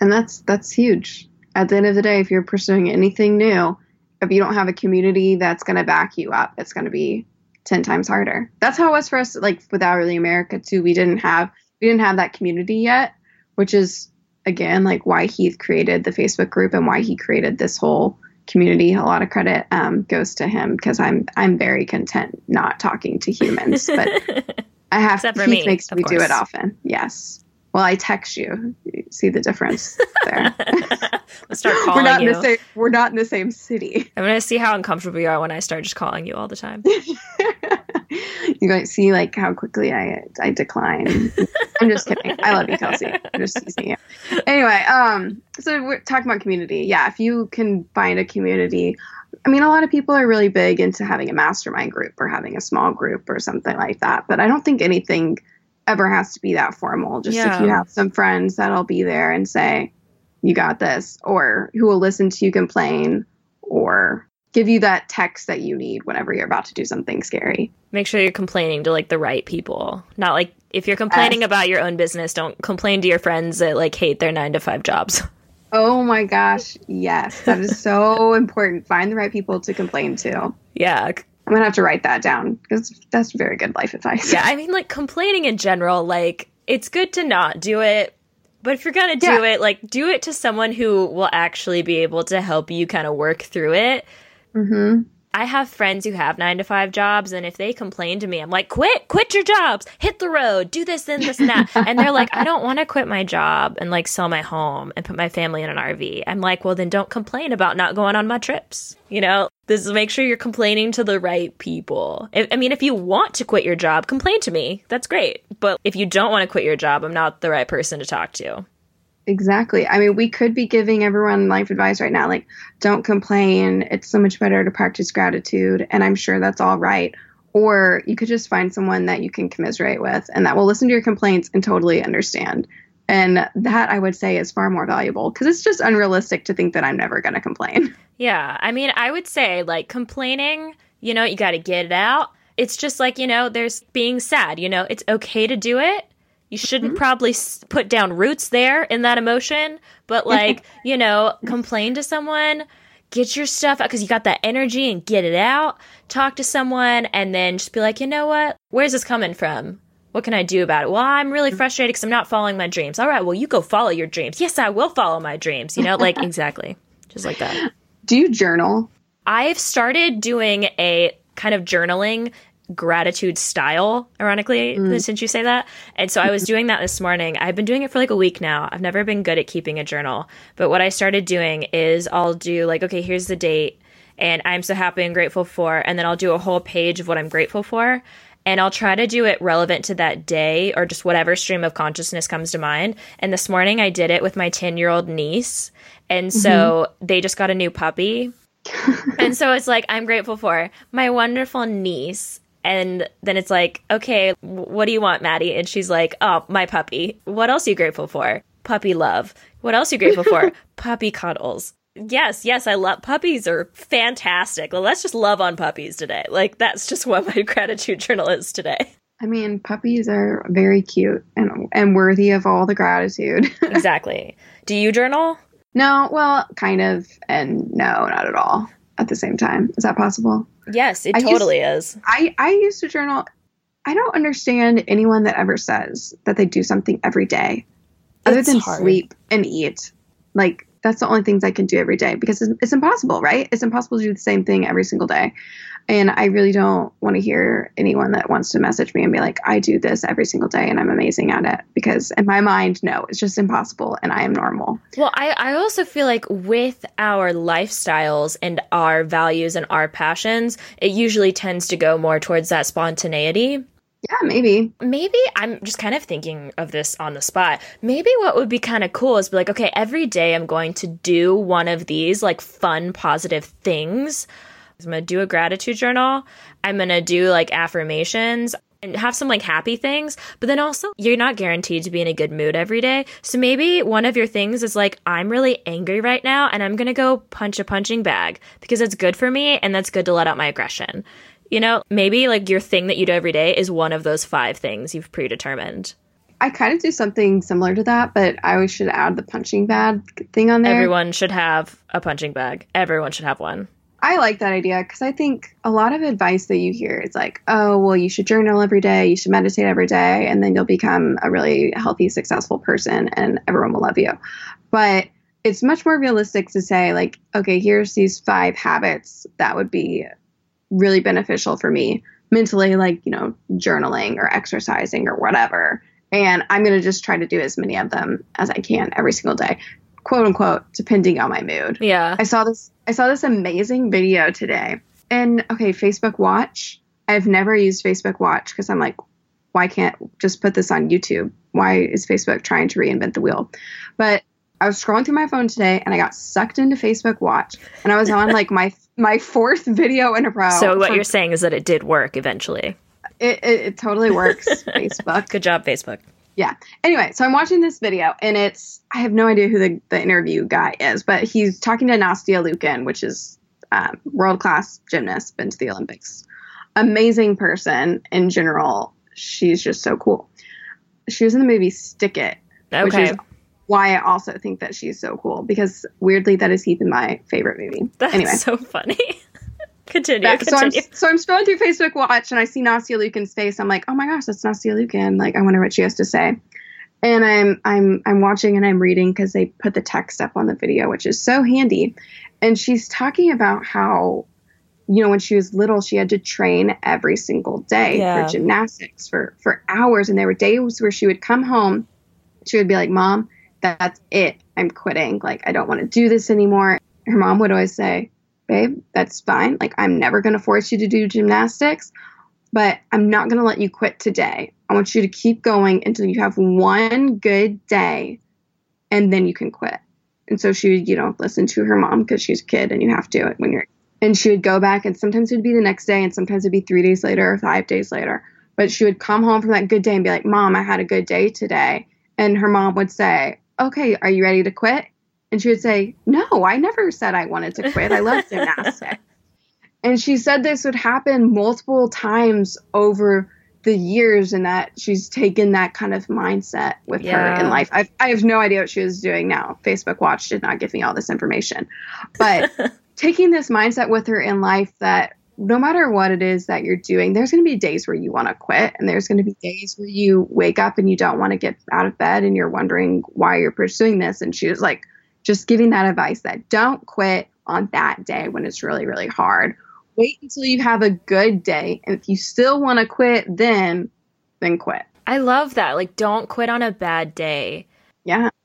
And that's that's huge. At the end of the day, if you're pursuing anything new, if you don't have a community that's going to back you up, it's going to be 10 times harder. That's how it was for us like with Hourly America too. We didn't have we didn't have that community yet, which is again like why Heath created the Facebook group and why he created this whole community. A lot of credit um, goes to him because I'm I'm very content not talking to humans, but [LAUGHS] I have Except Heath me, makes me course. do it often. Yes. Well, I text you. you see the difference there. [LAUGHS] Let's start calling we're not you. In the same, we're not in the same city. I'm gonna see how uncomfortable you are when I start just calling you all the time. [LAUGHS] You're going to see like how quickly I I decline. I'm just kidding. I love you, Kelsey. I'm just teasing you. Anyway, um, so we're talking about community. Yeah, if you can find a community. I mean, a lot of people are really big into having a mastermind group or having a small group or something like that. But I don't think anything ever has to be that formal. Just yeah. if you have some friends that'll be there and say, you got this, or who will listen to you complain, or give you that text that you need whenever you're about to do something scary. Make sure you're complaining to like the right people. Not like if you're complaining yes. about your own business, don't complain to your friends that like hate their nine to five jobs. [LAUGHS] Oh my gosh, yes. That is so [LAUGHS] important. Find the right people to complain to. Yeah. I'm gonna have to write that down because that's very good life advice. Yeah, I mean, like complaining in general, like it's good to not do it, but if you're gonna do yeah. it, like do it to someone who will actually be able to help you kind of work through it. Mm-hmm. I have friends who have nine to five jobs, and if they complain to me, I'm like, quit, quit your jobs, hit the road, do this and this and that. [LAUGHS] and they're like, I don't want to quit my job and like sell my home and put my family in an RV. I'm like, well, then don't complain about not going on my trips. You know, this is make sure you're complaining to the right people. I mean, if you want to quit your job, complain to me. That's great. But if you don't want to quit your job, I'm not the right person to talk to. Exactly. I mean, we could be giving everyone life advice right now, like, don't complain. It's so much better to practice gratitude. And I'm sure that's all right. Or you could just find someone that you can commiserate with and that will listen to your complaints and totally understand. And that I would say is far more valuable because it's just unrealistic to think that I'm never going to complain. [LAUGHS] Yeah. I mean, I would say, like, complaining, you know, you got to get it out. It's just like, you know, there's being sad, you know, it's okay to do it you shouldn't mm-hmm. probably put down roots there in that emotion, but like, you know, complain to someone, get your stuff out because you got that energy and get it out. Talk to someone and then just be like, you know what? Where's this coming from? What can I do about it? Well, I'm really mm-hmm. frustrated because I'm not following my dreams. All right, well, you go follow your dreams. Yes, I will follow my dreams. You know, like [LAUGHS] exactly. Just like that. Do you journal? I've started doing a kind of journaling gratitude style, ironically, mm. since you say that. And so I was doing that this morning. I've been doing it for like a week now. I've never been good at keeping a journal. But what I started doing is I'll do like, okay, here's the date and I'm so happy and grateful for. And then I'll do a whole page of what I'm grateful for. And I'll try to do it relevant to that day or just whatever stream of consciousness comes to mind. And this morning I did it with my 10 year old niece. And so mm-hmm. they just got a new puppy. [LAUGHS] and so it's like, I'm grateful for my wonderful niece and then it's like, okay, what do you want, Maddie? And she's like, oh, my puppy. What else are you grateful for? Puppy love. What else are you grateful for? [LAUGHS] puppy cuddles. Yes, yes, I love puppies are fantastic. Well, let's just love on puppies today. Like that's just what my [LAUGHS] gratitude journal is today. I mean, puppies are very cute and and worthy of all the gratitude. [LAUGHS] exactly. Do you journal? No, well, kind of, and no, not at all at the same time. Is that possible? Yes, it I totally used, is. I, I used to journal. I don't understand anyone that ever says that they do something every day other than hard. sleep and eat. Like, that's the only things I can do every day because it's, it's impossible, right? It's impossible to do the same thing every single day. And I really don't want to hear anyone that wants to message me and be like, I do this every single day and I'm amazing at it. Because in my mind, no, it's just impossible and I am normal. Well, I, I also feel like with our lifestyles and our values and our passions, it usually tends to go more towards that spontaneity. Yeah, maybe. Maybe I'm just kind of thinking of this on the spot. Maybe what would be kind of cool is be like, okay, every day I'm going to do one of these like fun, positive things I'm going to do a gratitude journal. I'm going to do like affirmations and have some like happy things, but then also you're not guaranteed to be in a good mood every day. So maybe one of your things is like, I'm really angry right now and I'm going to go punch a punching bag because it's good for me and that's good to let out my aggression. You know, maybe like your thing that you do every day is one of those five things you've predetermined. I kind of do something similar to that, but I always should add the punching bag thing on there. Everyone should have a punching bag. Everyone should have one. I like that idea because I think a lot of advice that you hear is like, oh, well, you should journal every day, you should meditate every day, and then you'll become a really healthy, successful person and everyone will love you. But it's much more realistic to say, like, okay, here's these five habits that would be really beneficial for me mentally, like, you know, journaling or exercising or whatever. And I'm going to just try to do as many of them as I can every single day quote unquote, depending on my mood. Yeah. I saw this I saw this amazing video today. And okay, Facebook Watch. I've never used Facebook Watch because I'm like, why can't just put this on YouTube? Why is Facebook trying to reinvent the wheel? But I was scrolling through my phone today and I got sucked into Facebook Watch and I was on like my my fourth video in a row. So what for, you're saying is that it did work eventually. It, it, it totally works, [LAUGHS] Facebook. Good job, Facebook yeah. Anyway, so I'm watching this video and it's I have no idea who the, the interview guy is, but he's talking to Nastia Liukin, which is um, world class gymnast, been to the Olympics. Amazing person in general. She's just so cool. She was in the movie Stick It, okay. which is why I also think that she's so cool because weirdly that is Heath my favorite movie. That's anyway. so funny. [LAUGHS] Continue. Yeah, so, I'm, so I'm scrolling through Facebook Watch and I see Nastia Liukin's face. I'm like, oh my gosh, that's Nastia Liukin. Like, I wonder what she has to say. And I'm I'm I'm watching and I'm reading because they put the text up on the video, which is so handy. And she's talking about how, you know, when she was little, she had to train every single day yeah. for gymnastics for for hours. And there were days where she would come home, she would be like, Mom, that's it. I'm quitting. Like, I don't want to do this anymore. Her mom would always say, babe, that's fine. Like, I'm never going to force you to do gymnastics, but I'm not going to let you quit today. I want you to keep going until you have one good day and then you can quit. And so she would, you know, listen to her mom because she's a kid and you have to when you're, and she would go back and sometimes it would be the next day and sometimes it'd be three days later or five days later. But she would come home from that good day and be like, Mom, I had a good day today. And her mom would say, Okay, are you ready to quit? And she would say, No, I never said I wanted to quit. I love [LAUGHS] gymnastics. and she said this would happen multiple times over the years and that she's taken that kind of mindset with yeah. her in life. I've, I have no idea what she was doing now. Facebook Watch did not give me all this information. But [LAUGHS] taking this mindset with her in life that no matter what it is that you're doing, there's going to be days where you want to quit, and there's going to be days where you wake up and you don't want to get out of bed and you're wondering why you're pursuing this. And she was like, just giving that advice that don't quit on that day when it's really, really hard. Wait until you have a good day. And if you still want to quit, then then quit. I love that. Like don't quit on a bad day.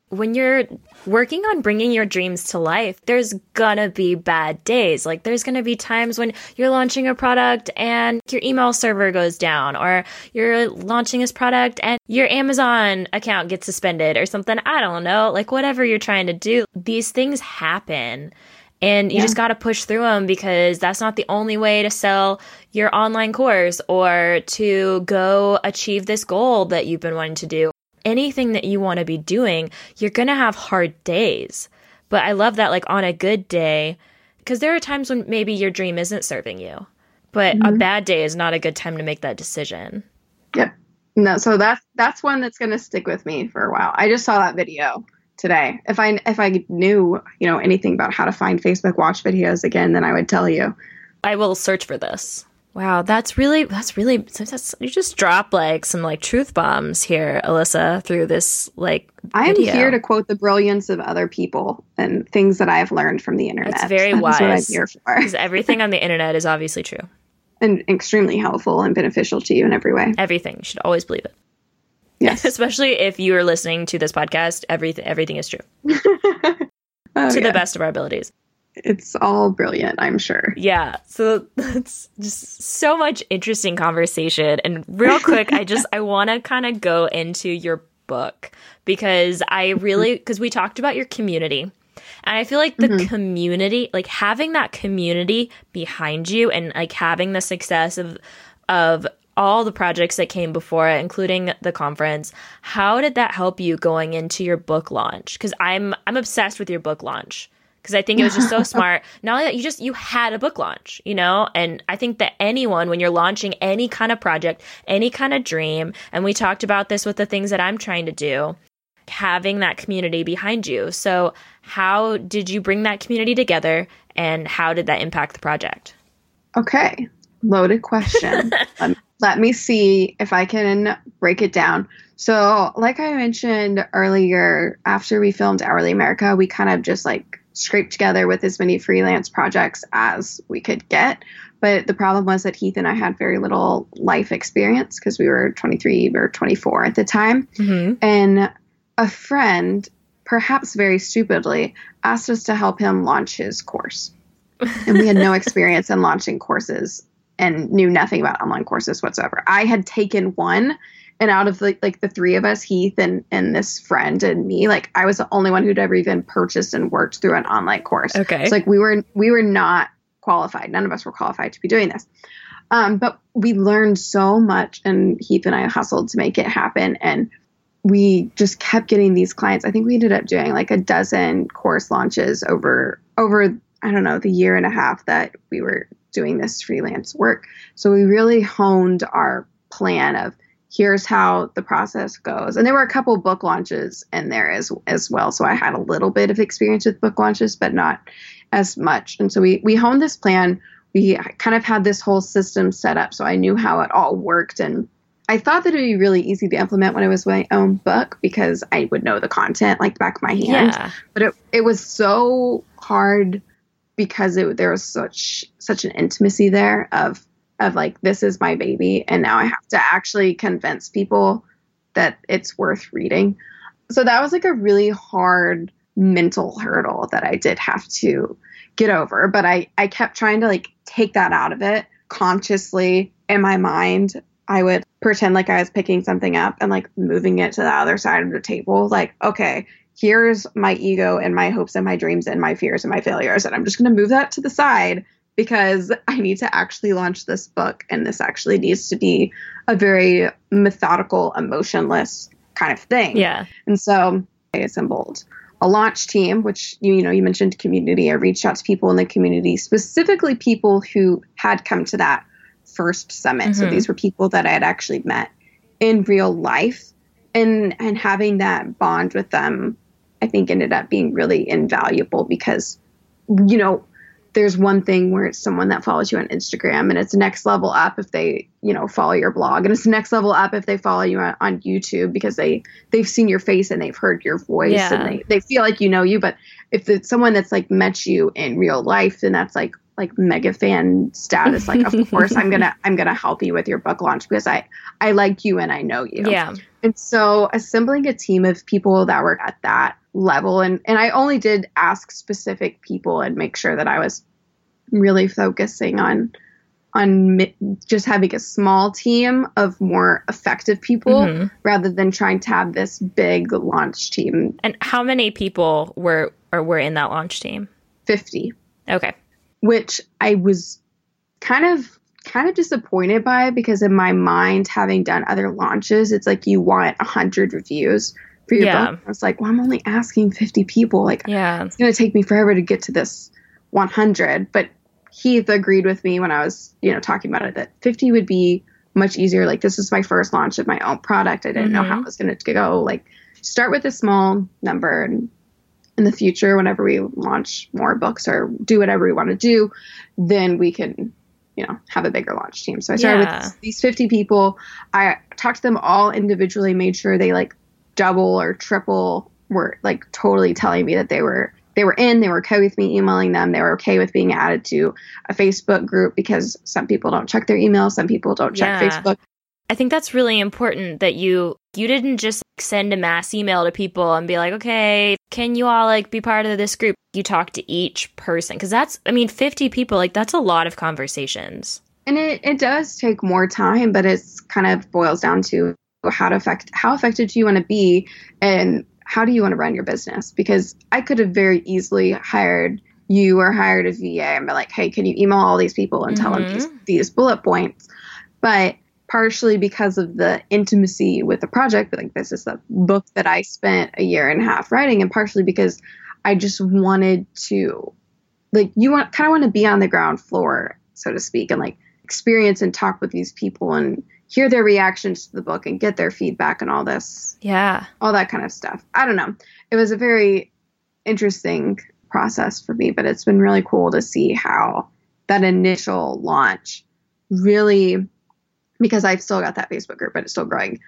When you're working on bringing your dreams to life, there's gonna be bad days. Like, there's gonna be times when you're launching a product and your email server goes down, or you're launching this product and your Amazon account gets suspended or something. I don't know. Like, whatever you're trying to do, these things happen. And you yeah. just got to push through them because that's not the only way to sell your online course or to go achieve this goal that you've been wanting to do anything that you want to be doing, you're going to have hard days. But I love that, like on a good day, because there are times when maybe your dream isn't serving you, but mm-hmm. a bad day is not a good time to make that decision. Yep. No, so that's that's one that's going to stick with me for a while. I just saw that video today. If I if I knew, you know, anything about how to find Facebook watch videos again, then I would tell you. I will search for this. Wow, that's really that's really that's, you just drop like some like truth bombs here, Alyssa, through this like. I am here to quote the brilliance of other people and things that I have learned from the internet. It's very [LAUGHS] That's wise. What I'm here for because everything on the internet is obviously true [LAUGHS] and extremely helpful and beneficial to you in every way. Everything you should always believe it. Yes, [LAUGHS] especially if you are listening to this podcast. Everything everything is true oh, to yeah. the best of our abilities it's all brilliant, I'm sure. Yeah. So that's just so much interesting conversation. And real quick, I just [LAUGHS] I want to kind of go into your book because I really because we talked about your community. And I feel like the mm-hmm. community, like having that community behind you and like having the success of of all the projects that came before it, including the conference. How did that help you going into your book launch? Because I'm I'm obsessed with your book launch because I think it was just so [LAUGHS] smart. Not only that, you just you had a book launch, you know, and I think that anyone when you're launching any kind of project, any kind of dream, and we talked about this with the things that I'm trying to do, having that community behind you. So, how did you bring that community together, and how did that impact the project? Okay, loaded question. let, [LAUGHS] um, let me see if I can break it down. So, like I mentioned earlier, after we filmed Hourly America, we kind of just like scrape together with as many freelance projects as we could get. But the problem was that Heath and I had very little life experience because we were 23 or 24 at the time. Mm-hmm. And a friend, perhaps very stupidly, asked us to help him launch his course. and we had no [LAUGHS] experience in launching courses and knew nothing about online courses whatsoever. I had taken one and out of the, like the three of us heath and and this friend and me like i was the only one who'd ever even purchased and worked through an online course. Okay. So like we were we were not qualified. None of us were qualified to be doing this. Um, but we learned so much and heath and i hustled to make it happen. And we just kept getting these clients. I think we ended up doing like a dozen course launches over over i don't know the year and a half that we were doing this freelance work. So we really honed our plan of here's how the process goes. And there were a couple book launches in there as as well. So I had a little bit of experience with book launches, but not as much. And so we we honed this plan. We kind of had this whole system set up so I knew how it all worked and I thought that it would be really easy to implement when it was my own book because I would know the content like the back of my hand. Yeah. But it it was so hard because it, there was such such an intimacy there of of like this is my baby and now I mm-hmm. have to actually convince people that it's worth reading. So that was like a really hard mental hurdle that I did have to get over, but I I kept trying to like take that out of it consciously in my mind. I would pretend like I was picking something up and like moving it to the other side of the table like okay, here's my ego and my hopes and my dreams and my fears and my failures and I'm just going to move that to the side because I need to actually launch this book and this actually needs to be a very methodical, emotionless kind of thing. Yeah. And so I assembled a launch team, which you, you know, you mentioned community. I reached out to people in the community, specifically people who had come to that first summit. Mm-hmm. So these were people that I had actually met in real life. And and having that bond with them, I think ended up being really invaluable because, you know, there's one thing where it's someone that follows you on Instagram and it's next level up if they, you know, follow your blog and it's next level up if they follow you on, on YouTube because they they've seen your face and they've heard your voice yeah. and they, they feel like you know you. But if it's someone that's like met you in real life, then that's like like mega fan status. Like of [LAUGHS] course I'm gonna I'm gonna help you with your book launch because I I like you and I know you. Yeah. And so assembling a team of people that were at that level and and I only did ask specific people and make sure that I was really focusing on on just having a small team of more effective people mm-hmm. rather than trying to have this big launch team. And how many people were or were in that launch team? 50. Okay. Which I was kind of kind of disappointed by because in my mind having done other launches it's like you want 100 reviews for your yeah. book. I was like, well, I'm only asking 50 people. Like, yeah, it's going to take me forever to get to this 100. But Heath agreed with me when I was, you know, talking about it that 50 would be much easier. Like, this is my first launch of my own product. I didn't mm-hmm. know how mm-hmm. it was going to go. Like, start with a small number and in the future, whenever we launch more books or do whatever we want to do, then we can you know, have a bigger launch team. So I started Yeah. with these 50 people. I talked to them all individually, made sure they like double or triple were like totally telling me that they were they were in, they were okay with me emailing them, they were okay with being added to a Facebook group because some people don't check their email, some people don't check Yeah. Facebook. I think that's really important that you you didn't just send a mass email to people and be like, "Okay, can you all like be part of this group?" You talk to each person cuz that's I mean 50 people like that's a lot of conversations. And it, it does take more time, but it's kind of boils down to how to affect how effective do you want to be and how do you want to run your business? Because I could have very easily hired you or hired a VA and be like, hey, can you email all these people and tell them these, mm-hmm. these bullet points? But partially because of the intimacy with the project, like this is the book that I spent a year and a half writing, and partially because I just wanted to like you want kind of want to be on the ground floor, so to speak, and like experience and talk with these people and hear their reactions to the book and get their feedback and all this Yeah. all that kind of stuff. I don't know. It was a very interesting process for me, but it's been really cool to see how that initial launch really, because I've still got that Facebook group, but it's still growing.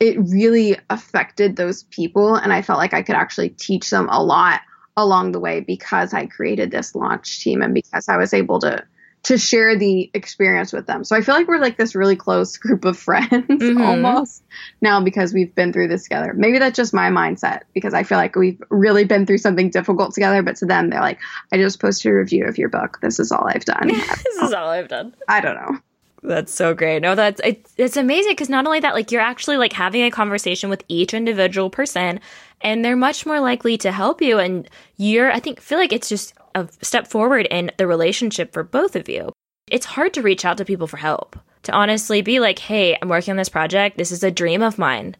It really affected those people, and I felt like I could actually teach them a lot along the way because I created this launch team and because I was able to to share the experience with them. So I feel like we're like this really close [LAUGHS] group of friends Mhm. almost now because we've been through this together. Maybe that's just my mindset because I feel like we've really been through something difficult together, but to them they're like, I just posted a review of your book. This is all I've done. [LAUGHS] this is all I've done. I don't know. That's so great. No, that's it, it's amazing because not only that, like you're actually like having a conversation with each individual person, and they're much more likely to help you. And you're, I think, feel like it's just a step forward in the relationship for both of you. It's hard to reach out to people for help. To honestly be like, "Hey, I'm working on this project. This is a dream of mine.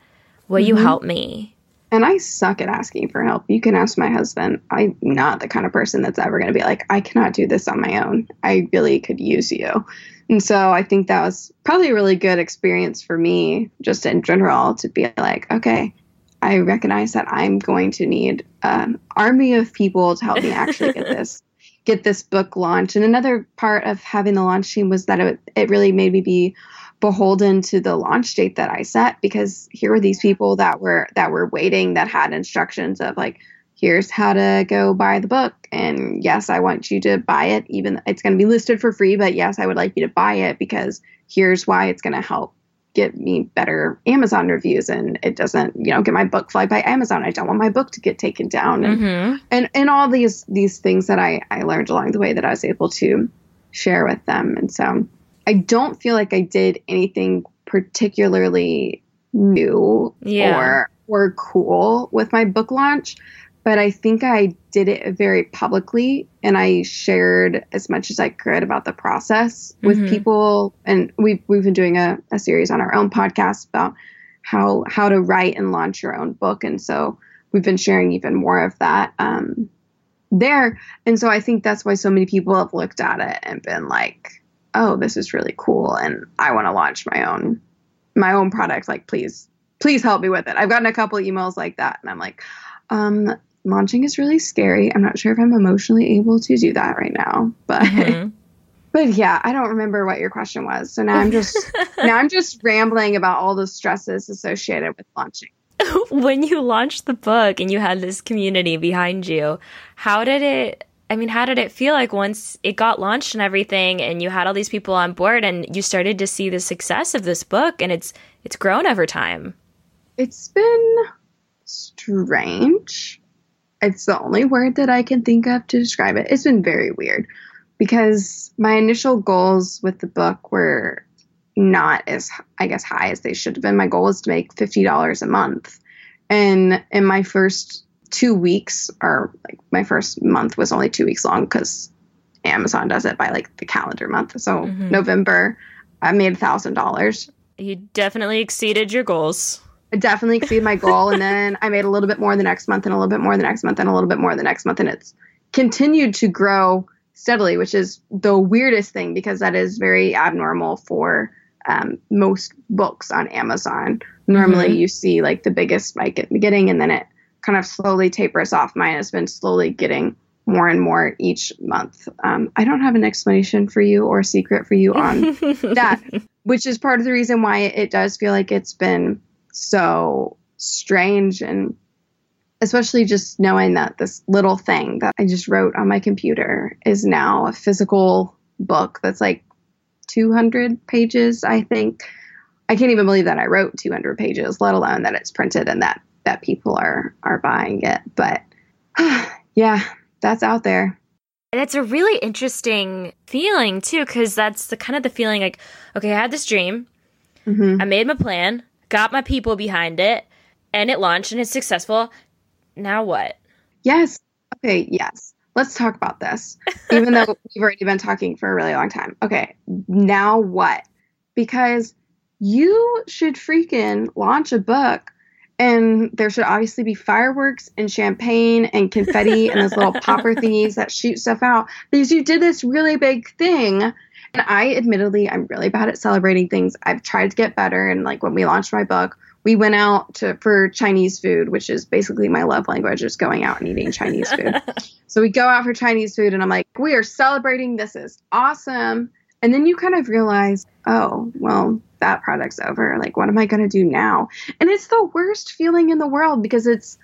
Will you Mhm. help me?" And I suck at asking for help. You can ask my husband. I'm not the kind of person that's ever going to be like, I cannot do this on my own. I really could use you. And so I think that was probably a really good experience for me, just in general, to be like, okay, I recognize that I'm going to need an army of people to help me actually get this [LAUGHS] get this book launched. And another part of having the launch team was that it, it really made me be beholden to the launch date that I set because here were these people that were that were waiting that had instructions of like here's how to go buy the book. And yes I want you to buy it. Even it's going to be listed for free but yes I would like you to buy it because here's why it's going to help get me better Amazon reviews. And it doesn't you know get my book flagged by Amazon. I don't want my book to get taken down. And Mm-hmm. and and all these these things that I I learned along the way that I was able to share with them. And so I don't feel like I did anything particularly new Yeah. or or cool with my book launch but I think I did it very publicly and I shared as much as I could about the process with Mhm. people. And we've we've been doing a, a series on our own podcast about how how to write and launch your own book. And so we've been sharing even more of that um, there. And so I think that's why so many people have looked at it and been like oh this is really cool and I want to launch my own my own product. Like please please help me with it. I've gotten a couple emails like that and I'm like um launching is really scary I'm not sure if I'm emotionally able to do that right now but Mhm. [LAUGHS] but yeah I don't remember what your question was so now I'm just [LAUGHS] now I'm just rambling about all the stresses associated with launching [LAUGHS] when you launched the book and you had this community behind you, how did it? I mean, how did it feel like once it got launched and everything, and you had all these people on board, and you started to see the success of this book, and it's it's grown over time. It's been strange. It's the only word that I can think of to describe it. It's been very weird because my initial goals with the book were not as, I guess, high as they should have been. My goal was to make $50 a month. And in my first two weeks, or like my first month was only two weeks long because Amazon does it by like the calendar month. So Mhm. November, I made $1,000. You definitely exceeded your goals. Definitely exceeded my goal. and then I made a little bit more the next month and a little bit more the next month and a little bit more the next month. And it's continued to grow steadily, which is the weirdest thing because that is very abnormal for um, most books on Amazon. Normally Mhm. you see like the biggest spike at the beginning and then it kind of slowly tapers off. Mine has been slowly getting more and more each month. Um, I don't have an explanation for you or a secret for you on [LAUGHS] that, which is part of the reason why it does feel like it's been so strange and especially just knowing that this little thing that I just wrote on my computer is now a physical book that's like 200 pages, I think. I can't even believe that I wrote 200 pages, let alone that it's printed and that that people are are buying it. But [SIGHS] yeah, that's out there. That's a really interesting feeling too, because that's the kind of the feeling like, okay, I had this dream, mm-hmm. I made my plan, got my people behind it, and it launched and it's successful. Now what? Yes. Okay. Yes. Let's talk about this. [LAUGHS] Even though we've already been talking for a really long time. Okay. Now what? Because you should freaking launch a book and there should obviously be fireworks and champagne and confetti and those little [LAUGHS] popper thingies that shoot stuff out because you did this really big thing. And I admittedly, I'm really bad at celebrating things. I've tried to get better. And like when we launched my book, we went out to for Chinese food, which is basically my love language, is going out and eating Chinese food. [LAUGHS] so we go out for Chinese food, and I'm like, we are celebrating. This is awesome. And then you kind of realize, oh, well, that product's over. Like, what am I going to do now? And it's the worst feeling in the world because it's,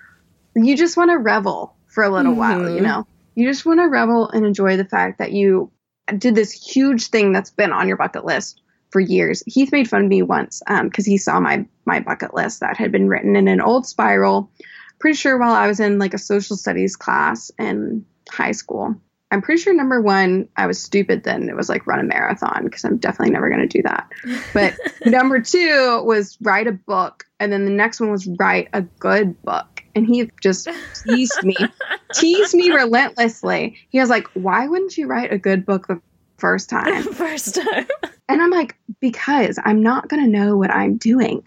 you just want to revel for a little mm-hmm. while, you mm-hmm. know? You just want to revel and enjoy the fact that you did this huge thing that's been on your bucket list for years. Heath made fun of me once because um, he saw my my bucket list that had been written in an old spiral. Pretty sure while I was in like a social studies class in high school, I'm pretty sure number one, I was stupid then. It was like run a marathon because I'm definitely never going to do that. But [LAUGHS] number two was write a book. And then the next one was write a good book. And he just teased me, [LAUGHS] teased me relentlessly. He was like, why wouldn't you write a good book the first time? [LAUGHS] first time. And I'm like, because I'm not going to know what I'm doing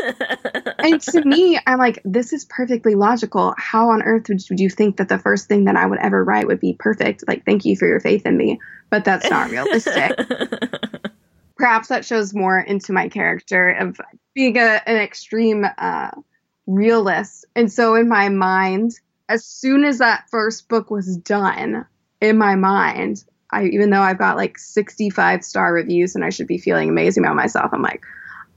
and to [LAUGHS] me, I'm like, this is perfectly logical. How on earth would you, would you think that the first thing that I would ever write would be perfect? Like, thank you for your faith in me. But that's not realistic. Perhaps that shows more into my character of being a, an extreme uh, realist. And so, in my mind, as soon as that first book was done, in my mind, I even though I've got like 65 star reviews and I should be feeling amazing about myself, I'm like,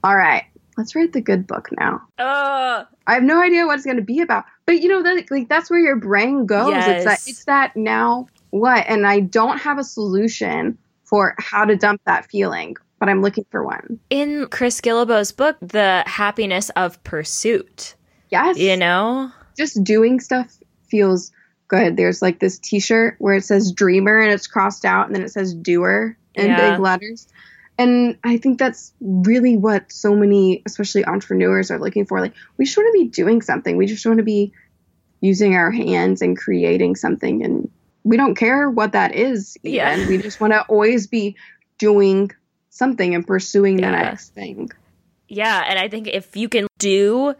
all right, let's write the good book now. Uh, I have no idea what it's going to be about, but you know that like that's where your brain goes. Yes. It's that it's that now what, and I don't have a solution for how to dump that feeling, but I'm looking for one. In Chris Guillebeau's book, The Happiness of Pursuit. Yes. You know, just doing stuff feels good. There's like this T-shirt where it says "dreamer" and it's crossed out, and then it says "doer" in yeah. big letters. And I think that's really what so many, especially entrepreneurs, are looking for. Like, we just want to be doing something. We just want to be using our hands and creating something. And we don't care what that is. Even. Yeah. We just want to always be doing something and pursuing yeah. the next thing. Yeah. And I think if you can do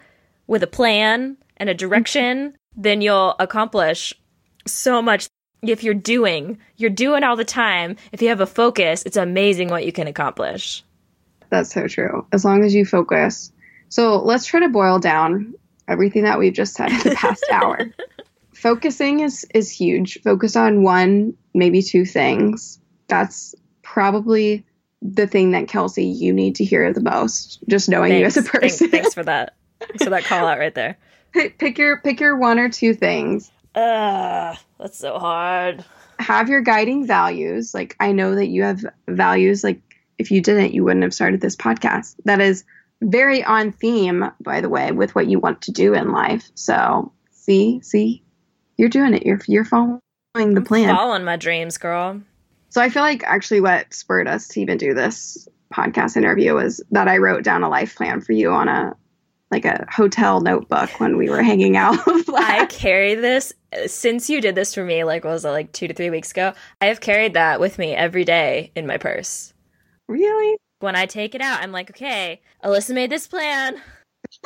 with a plan and a direction, then you'll accomplish so much if you're doing, you're doing all the time. If you have a focus, it's amazing what you can accomplish. That's so true. As long as you focus. So let's try to boil down everything that we've just said in the past [LAUGHS] hour. Focusing is is huge. Focus on one, maybe two things. That's probably the thing that Kelsey you need to hear the most. Just knowing thanks, you as a person. Thanks, thanks for that. For that call out right there. [LAUGHS] Pick, pick your pick your one or two things Ugh, that's so hard. Have your guiding values. Like, I know that you have values. Like, if you didn't, you wouldn't have started this podcast. That is very on theme, by the way, with what you want to do in life. So, see, see, you're doing it. You're you're following the I'm plan. Following my dreams, girl. So I feel like actually what spurred us to even do this podcast interview was that I wrote down a life plan for you on a like a hotel notebook when we were hanging out. [LAUGHS] I carry this since you did this for me, like what was it like two to three weeks ago? I have carried that with me every day in my purse. Really? When I take it out, I'm like, okay, Alyssa made this plan.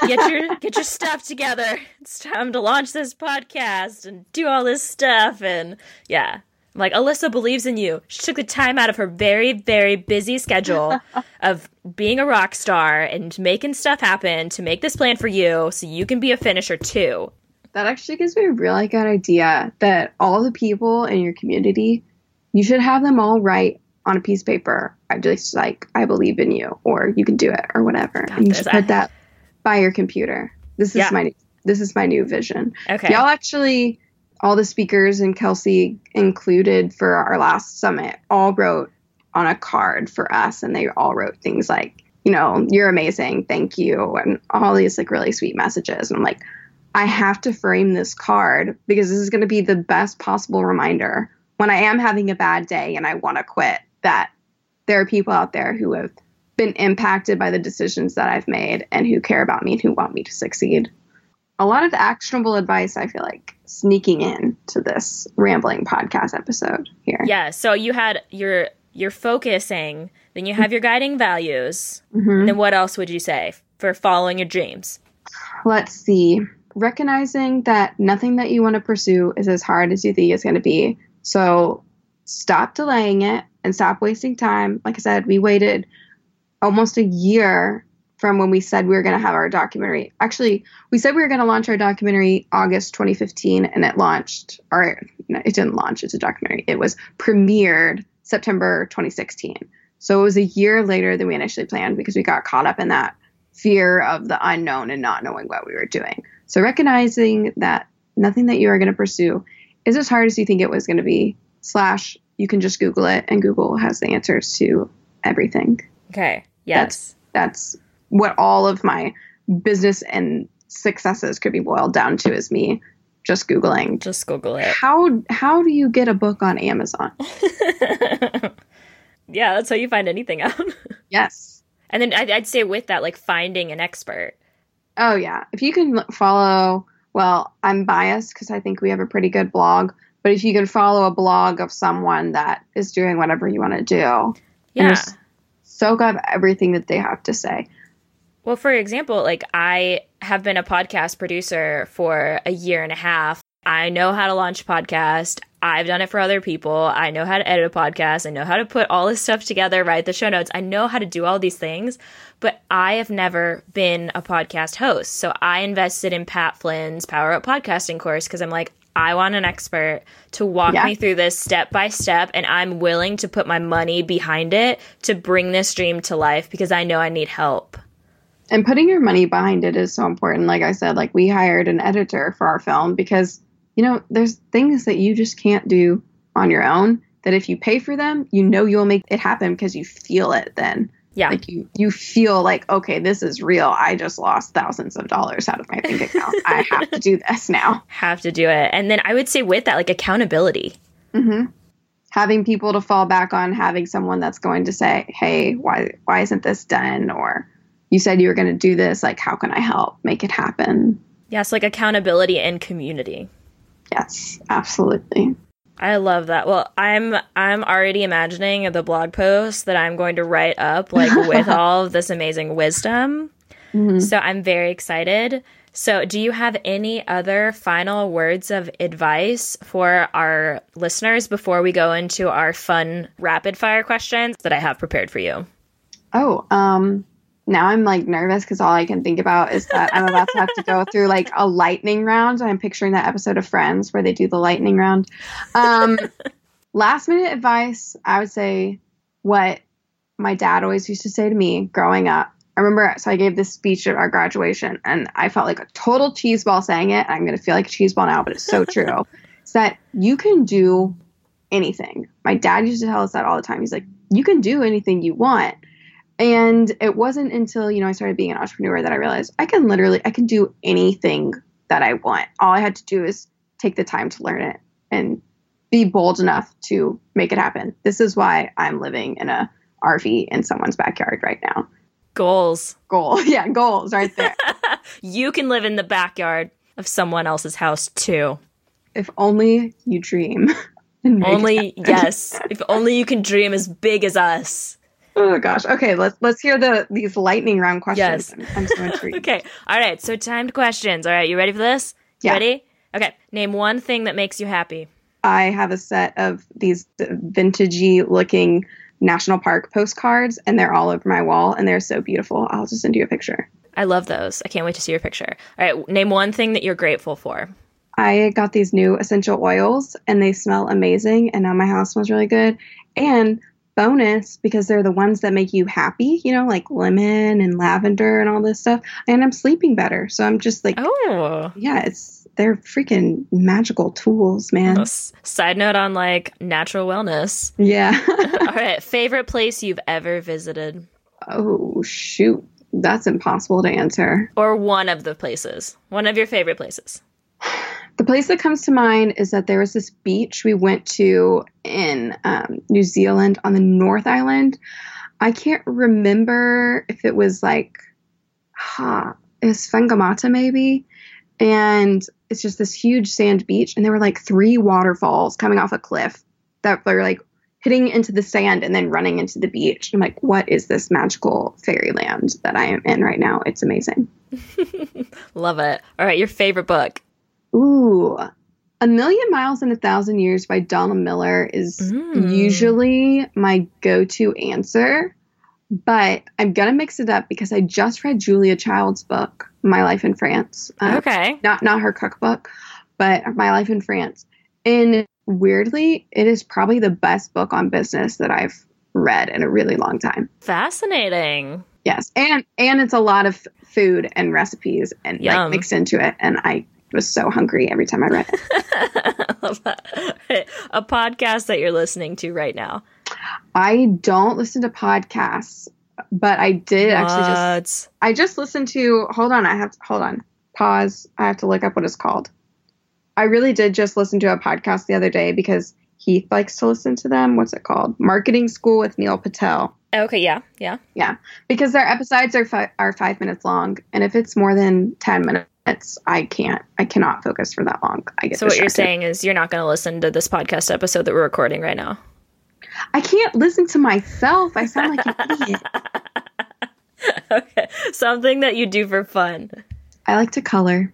Get your [LAUGHS] get your stuff together. It's time to launch this podcast and do all this stuff and yeah. Like, Alyssa believes in you. She took the time out of her very, very busy schedule [LAUGHS] of being a rock star and making stuff happen to make this plan for you so you can be a finisher too. That actually gives me a really good idea that all the people in your community, you should have them all write on a piece of paper. I just like I believe in you, or you can do it, or whatever. And you should put that by your computer. This is Yeah. my this is my new vision. Okay. Y'all actually, all the speakers and Kelsey included for our last summit all wrote on a card for us, and they all wrote things like, you know, you're amazing, thank you, and all these like really sweet messages. And I'm like, I have to frame this card because this is going to be the best possible reminder when I am having a bad day and I want to quit that there are people out there who have been impacted by the decisions that I've made and who care about me and who want me to succeed. A lot of actionable advice, I feel like, sneaking in to this rambling podcast episode here. Yeah. So you had your you're focusing, then you have your guiding values, Mhm. and then what else would you say for following your dreams? Let's see. Recognizing that nothing that you want to pursue is as hard as you think it's going to be. So stop delaying it and stop wasting time. Like I said, we waited almost a year from when we said we were going to have our documentary. Actually, we said we were going to launch our documentary August 2015, and it launched, or no, it didn't launch, it's a documentary. It was premiered September 2016. So it was a year later than we initially planned because we got caught up in that fear of the unknown and not knowing what we were doing. So recognizing that nothing that you are going to pursue is as hard as you think it was going to be, slash, you can just Google it, and Google has the answers to everything Okay. Yes. that's what all of my business and successes could be boiled down to is me just googling Just Google it. how how do you get a book on Amazon? [LAUGHS] yeah, that's how you find anything out. [LAUGHS] Yes. and then I'd, I'd say with that, like finding an expert. Oh yeah. If you can follow, well, I'm biased because I think we have a pretty good blog, but if you can follow a blog of someone that is doing whatever you want to do, Yeah. soak up everything that they have to say. Well, for example, like I have been a podcast producer for a year and a half. I know how to launch a podcast. I've done it for other people. I know how to edit a podcast. I know how to put all this stuff together, write the show notes. I know how to do all these things, but I have never been a podcast host. So I invested in Pat Flynn's Power Up Podcasting course because I'm like, I want an expert to walk Yeah. me through this step by step, and I'm willing to put my money behind it to bring this dream to life because I know I need help. And putting your money behind it is so important. Like i said like we hired an editor for our film because you know there's things that you just can't do on your own that if you pay for them you know you'll make it happen because you feel it then. Yeah. like you you feel like okay this is real. I just lost thousands of dollars out of my bank account. [LAUGHS] I have to do this now. Have to do it. And then I would say with that, like accountability. hmm having people to fall back on having someone that's going to say hey why why isn't this done? or you said you were going to do this like how can i help make it happen Yes, like accountability and community. yes absolutely I love that. Well, I'm I'm already imagining the blog post that I'm going to write up like with [LAUGHS] all of this amazing wisdom. Mhm. So I'm very excited. So, do you have any other final words of advice for our listeners before we go into our fun rapid fire questions that I have prepared for you? Oh, um, now I'm like nervous because all I can think about is that I'm about to have to go through like a lightning round. I'm picturing that episode of Friends where they do the lightning round. Um, [LAUGHS] last minute advice, I would say what my dad always used to say to me growing up. I remember, so I gave this speech at our graduation, and I felt like a total cheeseball saying it. I'm going to feel like a cheeseball now, but it's so true. [LAUGHS] It's that you can do anything. My dad used to tell us that all the time. He's like, you can do anything you want. And it wasn't until, you know, I started being an entrepreneur that I realized I can literally I can do anything that I want. All I had to do is take the time to learn it and be bold enough to make it happen. This is why I'm living in a RV in someone's backyard right now. Goals. Goal. [LAUGHS] Yeah, goals right there. [LAUGHS] you can live in the backyard of someone else's house too. if only you dream. [LAUGHS] and make it Only yes. If only you can dream as big as us. Oh gosh. Okay, let's let's hear the these lightning round questions. Yes. I'm, so [LAUGHS] intrigued. Okay. All right. So timed questions. All right. You ready for this? You Yeah. Ready? Okay. Name one thing that makes you happy. I have a set of these vintagey looking national park postcards, and they're all over my wall, and they're so beautiful. I'll just send you a picture. I love those. I can't wait to see your picture. All right. Name one thing that you're grateful for. I got these new essential oils and they smell amazing. And now my house smells really good. And bonus, because they're the ones that make you happy, you know, like lemon and lavender and all this stuff. And I'm sleeping better. So I'm just like, Oh. yeah, it's, they're freaking magical tools, man. Side note on like natural wellness. Yeah. [LAUGHS] [LAUGHS] All right, favorite place you've ever visited, oh, shoot. That's impossible to answer. or one of the places, one of your favorite places. The place that comes to mind is that there was this beach we went to in um, New Zealand on the North Island. I can't remember if it was like, ha, it was Whangamata maybe. And it's just this huge sand beach. And there were like three waterfalls coming off a cliff that were like hitting into the sand and then running into the beach. I'm like, what is this magical fairyland that I am in right now? It's amazing. [LAUGHS] Love it. All right, your favorite book. Ooh, A Million Miles in a Thousand Years by Donald Miller is Mm. usually my go to answer, but I'm going to mix it up because I just read Julia Child's book, My Life in France. Uh, Okay. Not, not her cookbook, but My Life in France. And weirdly, it is probably the best book on business that I've read in a really long time. Fascinating. Yes, and and it's a lot of food and recipes and Yum. like mixed into it, and I was so hungry every time I read it. I [LAUGHS] love that. A podcast that you're listening to right now. I don't listen to podcasts, but I did actually just I just listened to hold on, I have to hold on. Pause. I have to look up what it's called. I really did just listen to a podcast the other day because Heath likes to listen to them. What's it called? Marketing School with Neil Patel. Okay, yeah, yeah, yeah. Because their episodes are fi- are 5 minutes long and if it's more than 10 minutes, I can't I cannot focus for that long. I get So what you're saying is you're not going to listen to this podcast episode that we're recording right now. I can't listen to myself. I sound like an [LAUGHS] idiot. okay. Something that you do for fun. I like to color.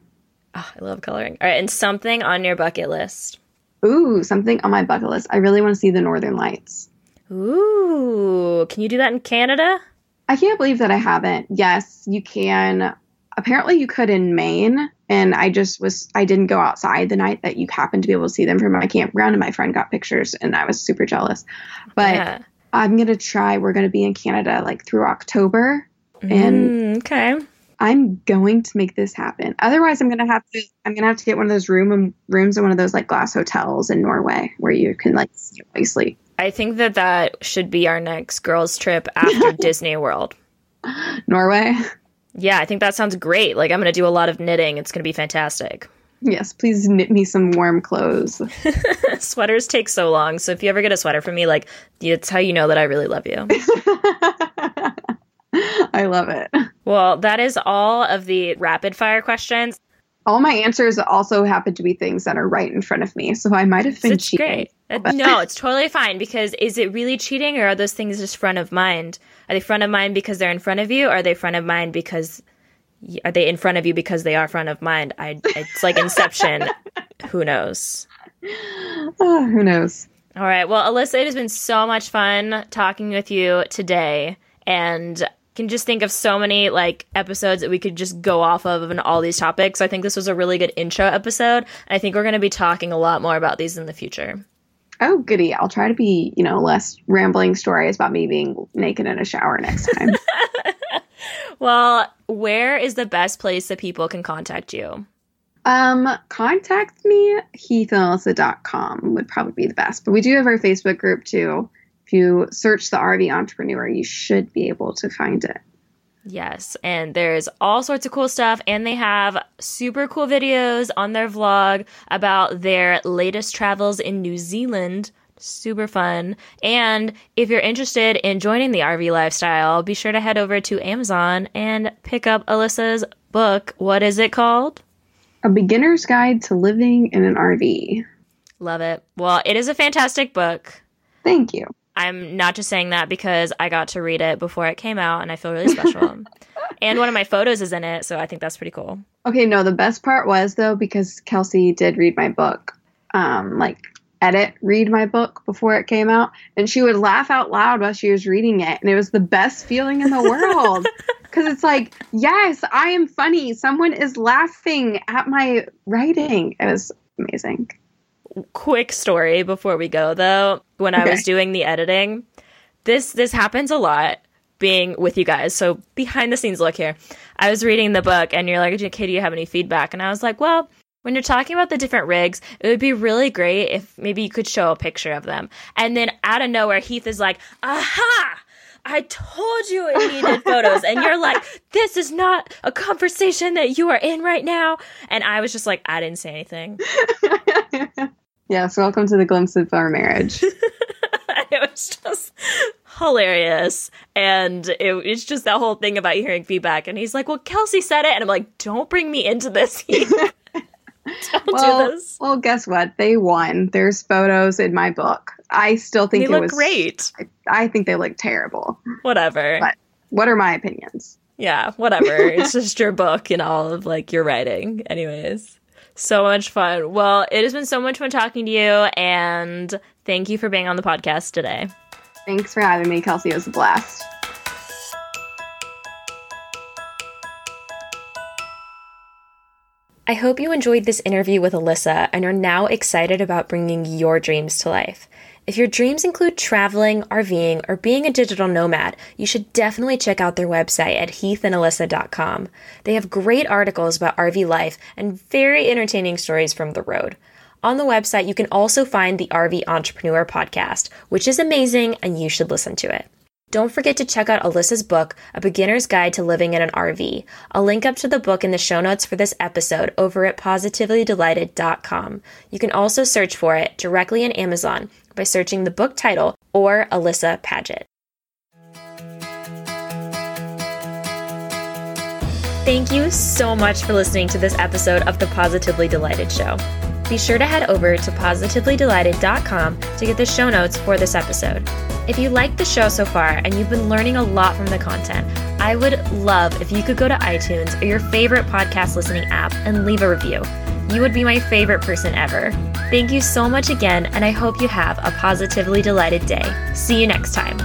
Oh, I love coloring. All right, and something on your bucket list. Ooh, something on my bucket list. I really want to see the Northern Lights. Ooh, can you do that in Canada? I can't believe that I haven't. Yes, you can. Apparently, you could in Maine. And I just was, I didn't go outside the night that you happened to be able to see them from my campground. And my friend got pictures and I was super jealous. But yeah. I'm going to try. We're going to be in Canada like through October. And Mm, okay. I'm going to make this happen. Otherwise, I'm gonna have to. I'm gonna have to get one of those room rooms in one of those like glass hotels in Norway where you can like see while you sleep. I think that that should be our next girls' trip after [LAUGHS] Disney World. Norway, Yeah, I think that sounds great. Like, I'm going to do a lot of knitting. It's going to be fantastic. yes, please knit me some warm clothes. [LAUGHS] Sweaters take so long. So, if you ever get a sweater from me, like, it's how you know that I really love you. [LAUGHS] I love it. well, that is all of the rapid fire questions. All my answers also happen to be things that are right in front of me, so I might have been It's cheating. great. Uh, no, it's totally fine because is it really cheating or are those things just front of mind? Are they front of mind because they're in front of you? Or are they front of mind because are they in front of you because they are front of mind? I it's like Inception. [LAUGHS] Who knows? Ah, [SIGHS] who knows? All right. Well, Alyssa, it has been so much fun talking with you today, and can just think of so many like episodes that we could just go off of and all these topics. I think this was a really good intro episode, I think we're going to be talking a lot more about these in the future. Oh, goody! I'll try to be, you know, less rambling stories about me being naked in a shower next time. [LAUGHS] Well, where is the best place that people can contact you? Um, contact me, heathandalyssa.com would probably be the best. But we do have our Facebook group too. If you search the RV entrepreneur, you should be able to find it. Yes, and there's all sorts of cool stuff, and they have super cool videos on their vlog about their latest travels in New Zealand. Super fun. And if you're interested in joining the RV lifestyle, be sure to head over to Amazon and pick up Alyssa's book. What is it called? A beginner's guide to living in an RV. Love it. Well, it is a fantastic book. Thank you. I'm not just saying that because I got to read it before it came out and I feel really special. [LAUGHS] and one of my photos is in it, so I think that's pretty cool. Okay, no, the best part was though because Kelsey did read my book, um, like edit read my book before it came out, and she would laugh out loud while she was reading it, and it was the best feeling in the world. [LAUGHS] because it's like, yes, I am funny. Someone is laughing at my writing. It was amazing. Quick story before we go though. When okay. I was doing the editing, this this happens a lot being with you guys. So behind the scenes look here. I was reading the book and you're like, okay, do you have any feedback? And I was like, well, when you're talking about the different rigs, it would be really great if maybe you could show a picture of them. And then out of nowhere, Heath is like, aha! I told you it needed [LAUGHS] photos. And you're like, this is not a conversation that you are in right now. And I was just like, I didn't say anything. [LAUGHS] yes, welcome to the glimpse of our marriage. [LAUGHS] it was just hilarious. And it, it's just that whole thing about hearing feedback. And he's like, well, Kelsey said it. And I'm like, don't bring me into this. [LAUGHS] Don't well, do this. Well, guess what? They won. There's photos in my book. I still think they it look was great. I, I think they look terrible. Whatever. But what are my opinions? Yeah, whatever. it's [LAUGHS] just your book and all of like your writing. Anyways. So much fun. Well, it has been so much fun talking to you and thank you for being on the podcast today. Thanks for having me, Kelsey. It was a blast. I hope you enjoyed this interview with Alyssa and are now excited about bringing your dreams to life. If your dreams include traveling, RVing, or being a digital nomad, you should definitely check out their website at heathandalyssa.com. They have great articles about RV life and very entertaining stories from the road. On the website, you can also find the RV Entrepreneur podcast, which is amazing and you should listen to it. Don't forget to check out Alyssa's book, A Beginner's Guide to Living in an RV. I'll link up to the book in the show notes for this episode over at positivelydelighted.com. You can also search for it directly in Amazon by searching the book title or Alyssa Padgett. Thank you so much for listening to this episode of the Positively Delighted Show. Be sure to head over to positivelydelighted.com to get the show notes for this episode. If you liked the show so far and you've been learning a lot from the content, I would love if you could go to iTunes or your favorite podcast listening app and leave a review. You would be my favorite person ever. Thank you so much again, and I hope you have a positively delighted day. See you next time.